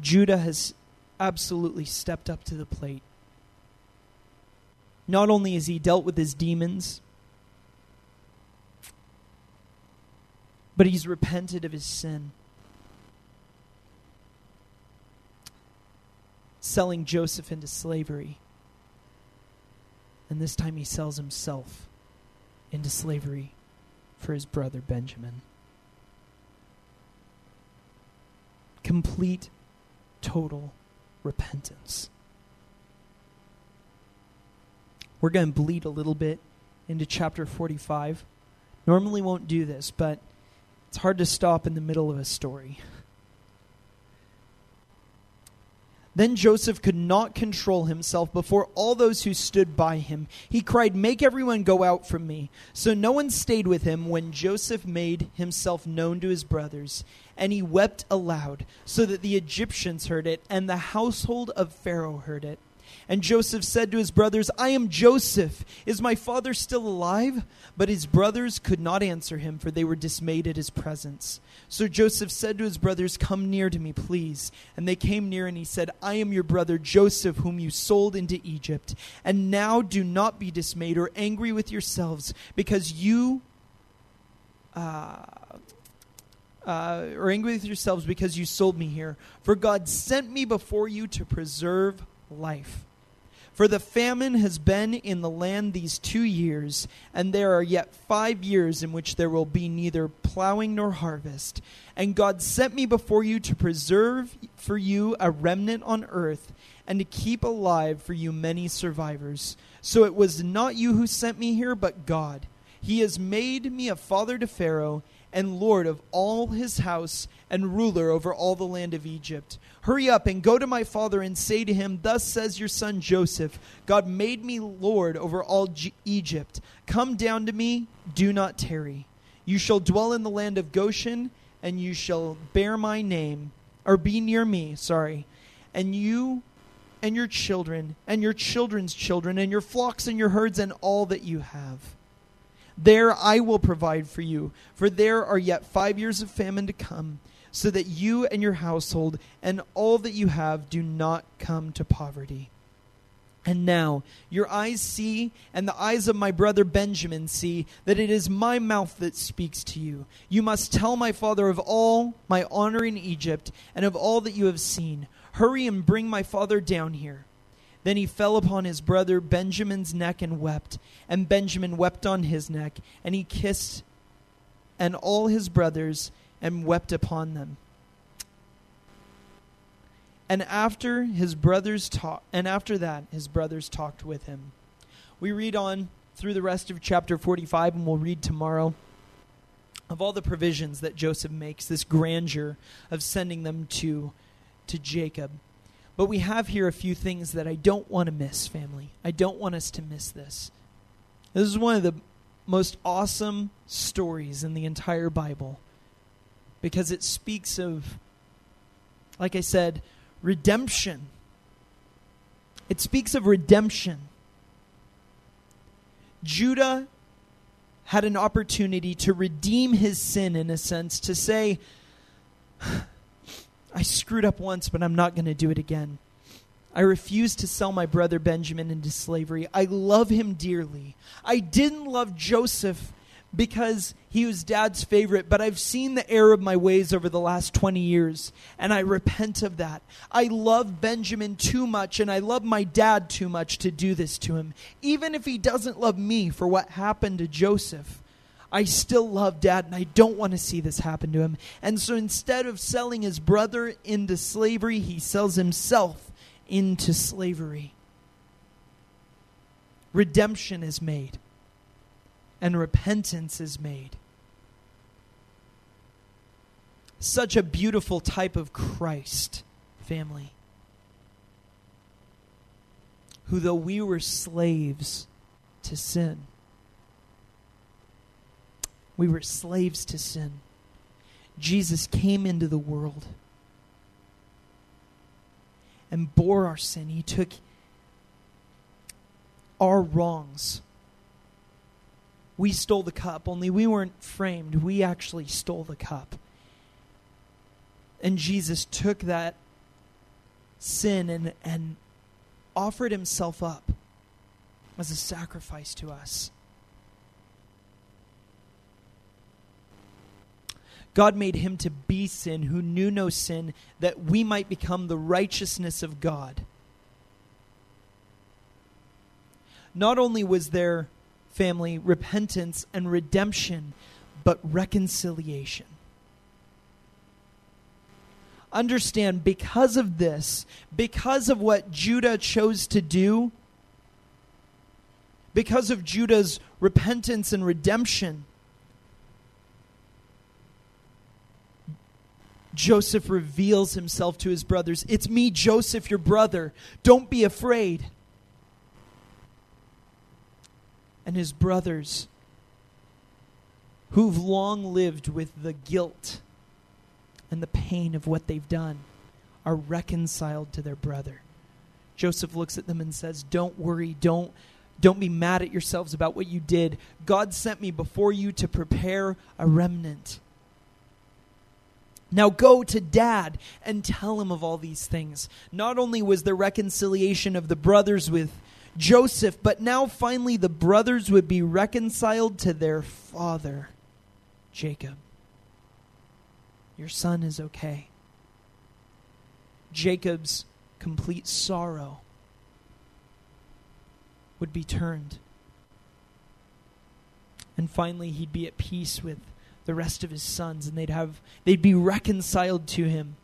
Judah has absolutely stepped up to the plate. Not only has he dealt with his demons, but he's repented of his sin. Selling Joseph into slavery. And this time he sells himself into slavery for his brother Benjamin. Complete, total repentance. We're going to bleed a little bit into chapter 45. Normally won't do this, but it's hard to stop in the middle of a story. Then Joseph could not control himself before all those who stood by him. He cried, Make everyone go out from me. So no one stayed with him when Joseph made himself known to his brothers. And he wept aloud, so that the Egyptians heard it, and the household of Pharaoh heard it. And Joseph said to his brothers, I am Joseph. Is my father still alive? But his brothers could not answer him, for they were dismayed at his presence. So Joseph said to his brothers, Come near to me, please. And they came near, and he said, I am your brother Joseph, whom you sold into Egypt. And now do not be dismayed or angry with yourselves, because you. Uh, uh, or angry with yourselves because you sold me here. For God sent me before you to preserve life. For the famine has been in the land these two years, and there are yet five years in which there will be neither plowing nor harvest. And God sent me before you to preserve for you a remnant on earth, and to keep alive for you many survivors. So it was not you who sent me here, but God. He has made me a father to Pharaoh and lord of all his house and ruler over all the land of Egypt. Hurry up and go to my father and say to him, Thus says your son Joseph, God made me lord over all G- Egypt. Come down to me, do not tarry. You shall dwell in the land of Goshen, and you shall bear my name, or be near me, sorry. And you and your children, and your children's children, and your flocks and your herds, and all that you have. There I will provide for you, for there are yet five years of famine to come, so that you and your household and all that you have do not come to poverty. And now your eyes see, and the eyes of my brother Benjamin see, that it is my mouth that speaks to you. You must tell my father of all my honor in Egypt, and of all that you have seen. Hurry and bring my father down here. Then he fell upon his brother Benjamin's neck and wept. And Benjamin wept on his neck, and he kissed and all his brothers and wept upon them. And after his brothers talk, and after that his brothers talked with him. We read on through the rest of chapter 45 and we'll read tomorrow of all the provisions that Joseph makes, this grandeur of sending them to to Jacob. But we have here a few things that I don't want to miss, family. I don't want us to miss this. This is one of the most awesome stories in the entire Bible because it speaks of, like I said, redemption. It speaks of redemption. Judah had an opportunity to redeem his sin in a sense, to say, I screwed up once, but I'm not going to do it again. I refuse to sell my brother Benjamin into slavery. I love him dearly. I didn't love Joseph because he was dad's favorite, but I've seen the error of my ways over the last 20 years, and I repent of that. I love Benjamin too much, and I love my dad too much to do this to him, even if he doesn't love me for what happened to Joseph. I still love dad and I don't want to see this happen to him. And so instead of selling his brother into slavery, he sells himself into slavery. Redemption is made and repentance is made. Such a beautiful type of Christ, family, who, though we were slaves to sin, we were slaves to sin. Jesus came into the world and bore our sin. He took our wrongs. We stole the cup, only we weren't framed. We actually stole the cup. And Jesus took that sin and, and offered himself up as a sacrifice to us. God made him to be sin who knew no sin, that we might become the righteousness of God. Not only was there, family, repentance and redemption, but reconciliation. Understand, because of this, because of what Judah chose to do, because of Judah's repentance and redemption, Joseph reveals himself to his brothers. It's me, Joseph, your brother. Don't be afraid. And his brothers, who've long lived with the guilt and the pain of what they've done, are reconciled to their brother. Joseph looks at them and says, Don't worry, don't don't be mad at yourselves about what you did. God sent me before you to prepare a remnant. Now go to dad and tell him of all these things. Not only was the reconciliation of the brothers with Joseph, but now finally the brothers would be reconciled to their father, Jacob. Your son is okay. Jacob's complete sorrow would be turned. And finally, he'd be at peace with the rest of his sons, and they'd have they'd be reconciled to him.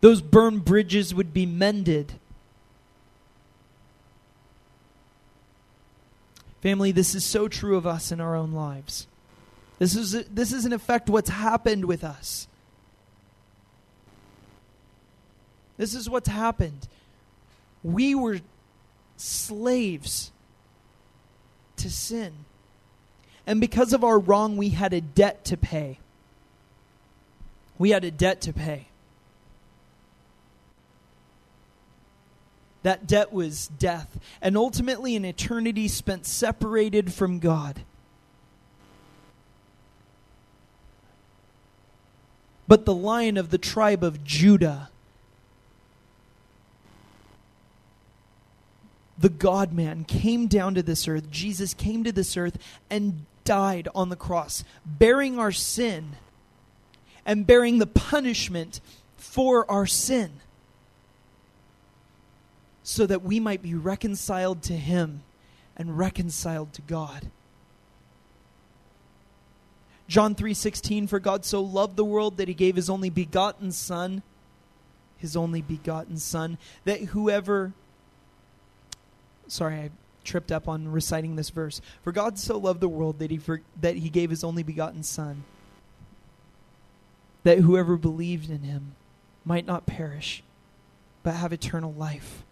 Those burned bridges would be mended. Family, this is so true of us in our own lives. This is this is in effect what's happened with us. This is what's happened. We were slaves to sin. And because of our wrong, we had a debt to pay. We had a debt to pay. That debt was death, and ultimately an eternity spent separated from God. But the lion of the tribe of Judah the God man, came down to this earth. Jesus came to this earth and died on the cross, bearing our sin and bearing the punishment for our sin, so that we might be reconciled to Him and reconciled to God. John 3:16 for God so loved the world that he gave his only begotten son his only begotten son that whoever sorry, I tripped up on reciting this verse. For God so loved the world that he for, that he gave his only begotten son that whoever believed in him might not perish but have eternal life.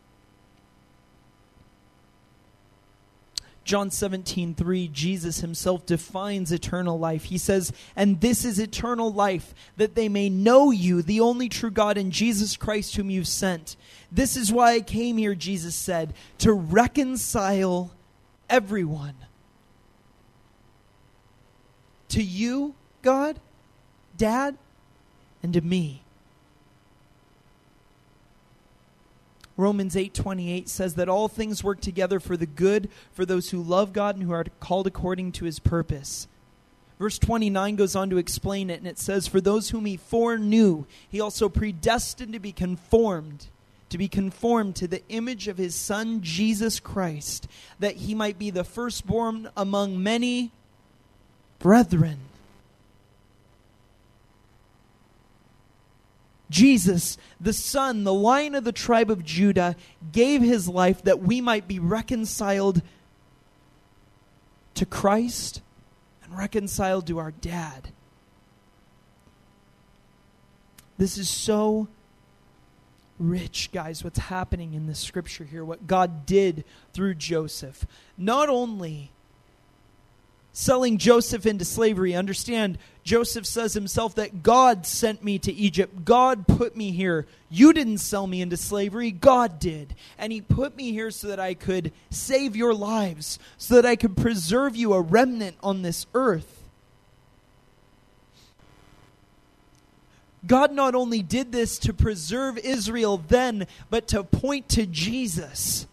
John 17, 3, Jesus himself defines eternal life. He says, And this is eternal life, that they may know you, the only true God, and Jesus Christ, whom you've sent. This is why I came here, Jesus said, to reconcile everyone. To you, God, Dad, and to me. Romans 8:28 says that all things work together for the good for those who love God and who are called according to his purpose. Verse 29 goes on to explain it and it says for those whom he foreknew he also predestined to be conformed to be conformed to the image of his son Jesus Christ that he might be the firstborn among many brethren. Jesus, the Son, the Lion of the tribe of Judah, gave his life that we might be reconciled to Christ and reconciled to our dad. This is so rich, guys, what's happening in this scripture here, what God did through Joseph. Not only selling Joseph into slavery. Understand, Joseph says himself that God sent me to Egypt. God put me here. You didn't sell me into slavery, God did. And He put me here so that I could save your lives, so that I could preserve you a remnant on this earth. God not only did this to preserve Israel then, but to point to Jesus,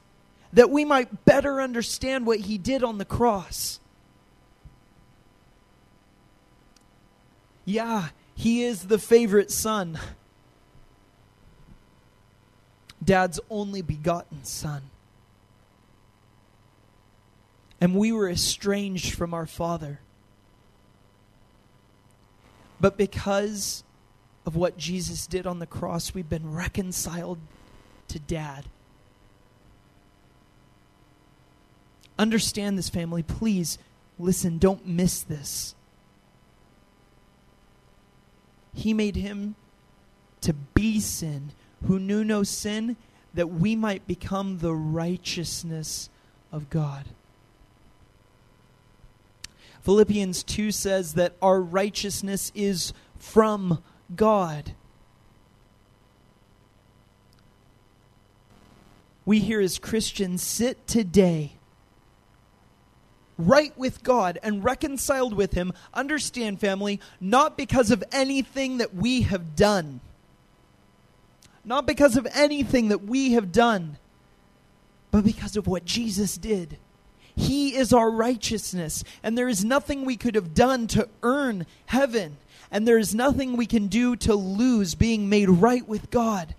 that we might better understand what He did on the cross. Yeah, he is the favorite son. Dad's only begotten son. And we were estranged from our father. But because of what Jesus did on the cross, we've been reconciled to dad. Understand this, family. Please listen, don't miss this. He made him to be sin, who knew no sin, that we might become the righteousness of God. Philippians 2 says that our righteousness is from God. We here as Christians sit today right with God and reconciled with Him. Understand, family, not because of anything that we have done, not because of anything that we have done, but because of what Jesus did. He is our righteousness, and there is nothing we could have done to earn heaven, and there is nothing we can do to lose being made right with God.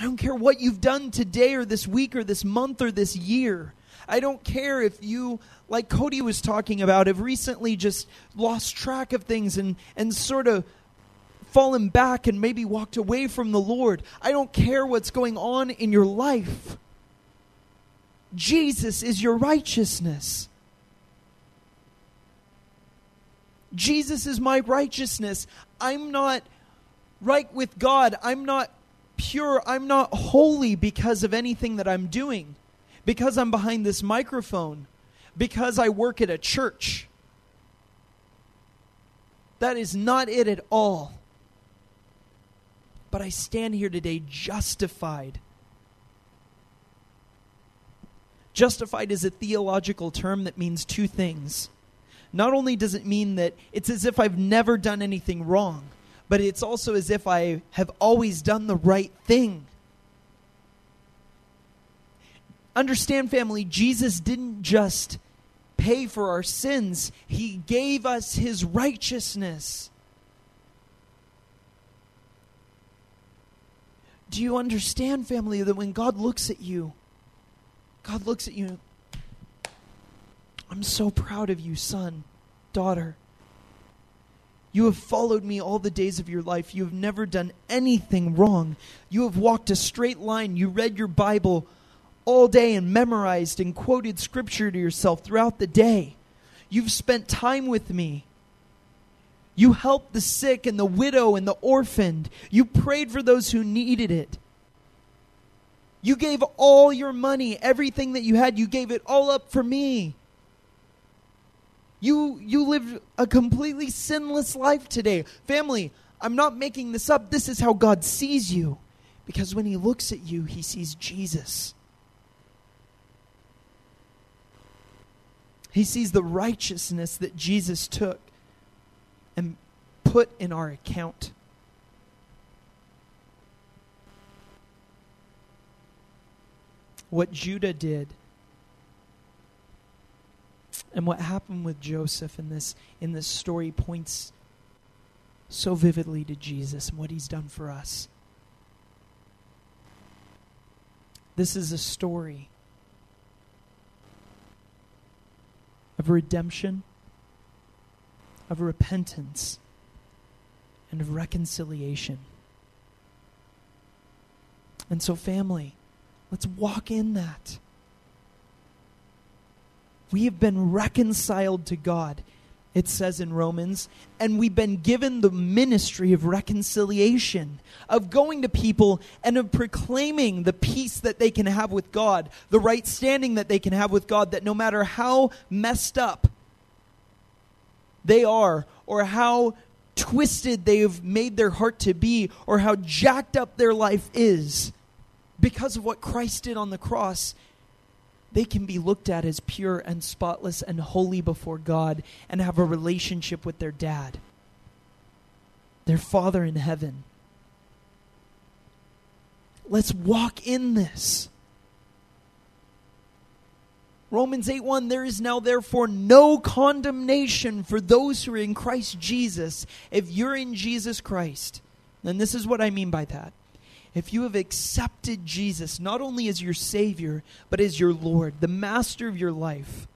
I don't care what you've done today or this week or this month or this year. I don't care if you, like Cody was talking about, have recently just lost track of things and, and sort of fallen back and maybe walked away from the Lord. I don't care what's going on in your life. Jesus is your righteousness. Jesus is my righteousness. I'm not right with God. I'm not pure. I'm not holy because of anything that I'm doing, because I'm behind this microphone, because I work at a church. That is not it at all. But I stand here today justified Justified is a theological term that means two things. Not only does it mean that it's as if I've never done anything wrong, but it's also as if I have always done the right thing. Understand, family, Jesus didn't just pay for our sins, He gave us His righteousness. Do you understand, family, that when God looks at you, God looks at you. I'm so proud of you, son, daughter. You have followed me all the days of your life. You have never done anything wrong. You have walked a straight line. You read your Bible all day and memorized and quoted scripture to yourself throughout the day. You've spent time with me. You helped the sick and the widow and the orphaned. You prayed for those who needed it. You gave all your money, everything that you had, you gave it all up for me. You you lived a completely sinless life today. Family, I'm not making this up. This is how God sees you. Because when he looks at you, he sees Jesus. He sees the righteousness that Jesus took and put in our account. what Judah did and what happened with Joseph in this in this story points so vividly to Jesus and what he's done for us. This is a story of redemption, of repentance, and of reconciliation. And so, family, Let's walk in that. We have been reconciled to God, it says in Romans, and we've been given the ministry of reconciliation, of going to people and of proclaiming the peace that they can have with God, the right standing that they can have with God, that no matter how messed up they are, or how twisted they have made their heart to be, or how jacked up their life is, because of what Christ did on the cross, they can be looked at as pure and spotless and holy before God and have a relationship with their dad, their Father in heaven. Let's walk in this. Romans 8 1 There is now therefore no condemnation for those who are in Christ Jesus. If you're in Jesus Christ, and this is what I mean by that if you have accepted Jesus not only as your Savior, but as your Lord, the master of your life,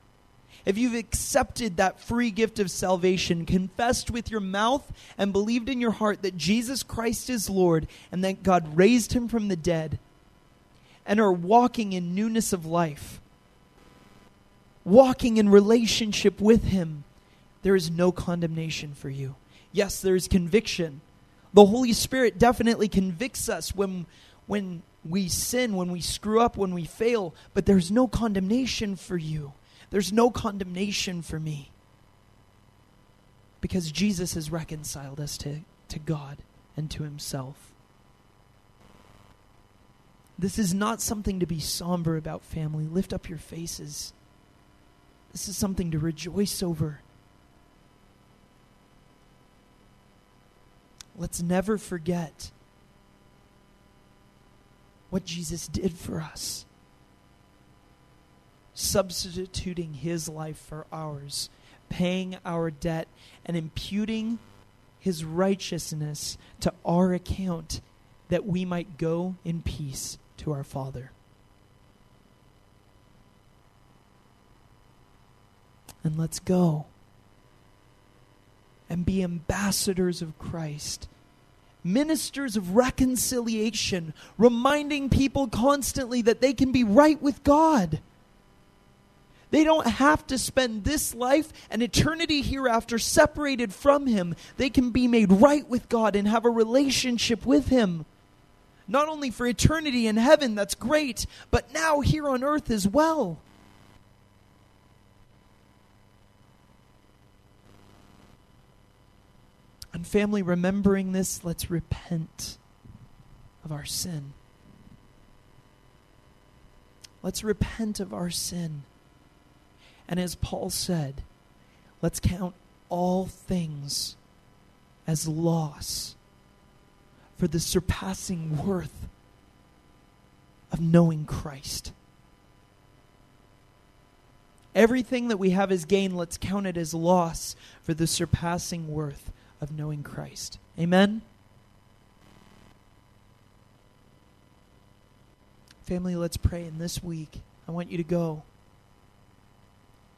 if you've accepted that free gift of salvation, confessed with your mouth, and believed in your heart that Jesus Christ is Lord and that God raised him from the dead, and are walking in newness of life, walking in relationship with him, there is no condemnation for you. Yes, there's conviction. The Holy Spirit definitely convicts us when, when we sin, when we screw up, when we fail, but there's no condemnation for you. There's no condemnation for me. Because Jesus has reconciled us to, to God and to Himself. This is not something to be somber about, family. Lift up your faces. This is something to rejoice over. Let's never forget what Jesus did for us, substituting his life for ours, paying our debt, and imputing his righteousness to our account that we might go in peace to our Father. And let's go and be ambassadors of Christ, ministers of reconciliation, reminding people constantly that they can be right with God. They don't have to spend this life and eternity hereafter separated from Him. They can be made right with God and have a relationship with Him. Not only for eternity in heaven, that's great, but now here on earth as well. And family, remembering this, let's repent of our sin. Let's repent of our sin. And as Paul said, let's count all things as loss for the surpassing worth of knowing Christ. Everything that we have as gain, let's count it as loss for the surpassing worth of knowing Christ. Amen? Family, let's pray. And this week, I want you to go.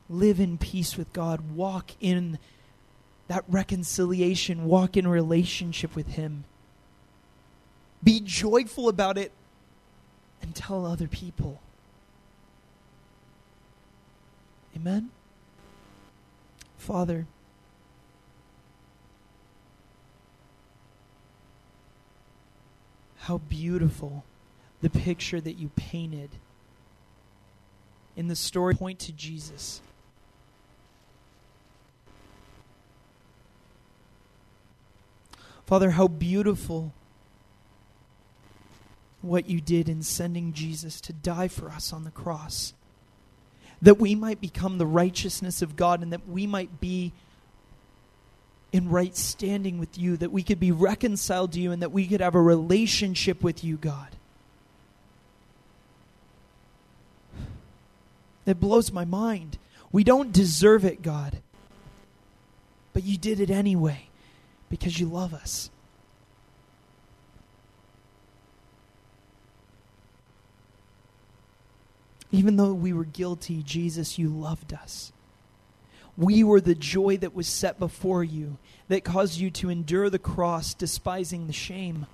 Live in peace with God. Walk in that reconciliation. Walk in relationship with Him. Be joyful about it and tell other people. Amen? Father, how beautiful the picture that you painted in the story point to Jesus. Father, how beautiful what you did in sending Jesus to die for us on the cross. That we might become the righteousness of God and that we might be in right standing with you, that we could be reconciled to you, and that we could have a relationship with you, God. It blows my mind. We don't deserve it, God. But you did it anyway because you love us. Even though we were guilty, Jesus, you loved us. We were the joy that was set before you, that caused you to endure the cross, despising the shame.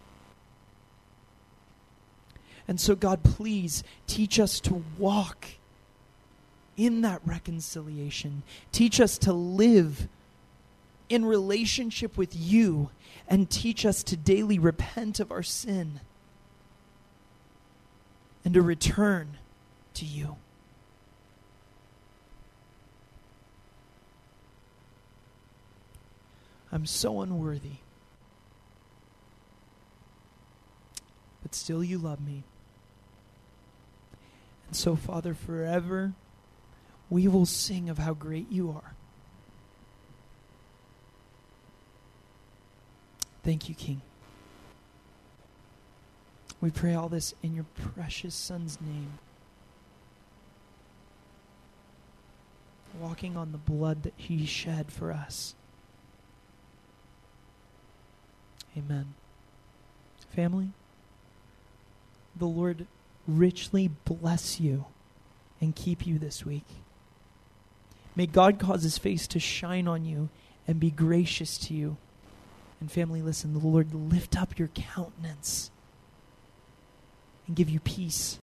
And so, God, please teach us to walk in that reconciliation. Teach us to live in relationship with you, and teach us to daily repent of our sin and to return to you. I'm so unworthy. But still, you love me. And so, Father, forever we will sing of how great you are. Thank you, King. We pray all this in your precious Son's name. Walking on the blood that he shed for us. Amen. Family, the Lord richly bless you and keep you this week. May God cause his face to shine on you and be gracious to you. And family, listen, the Lord lift up your countenance and give you peace.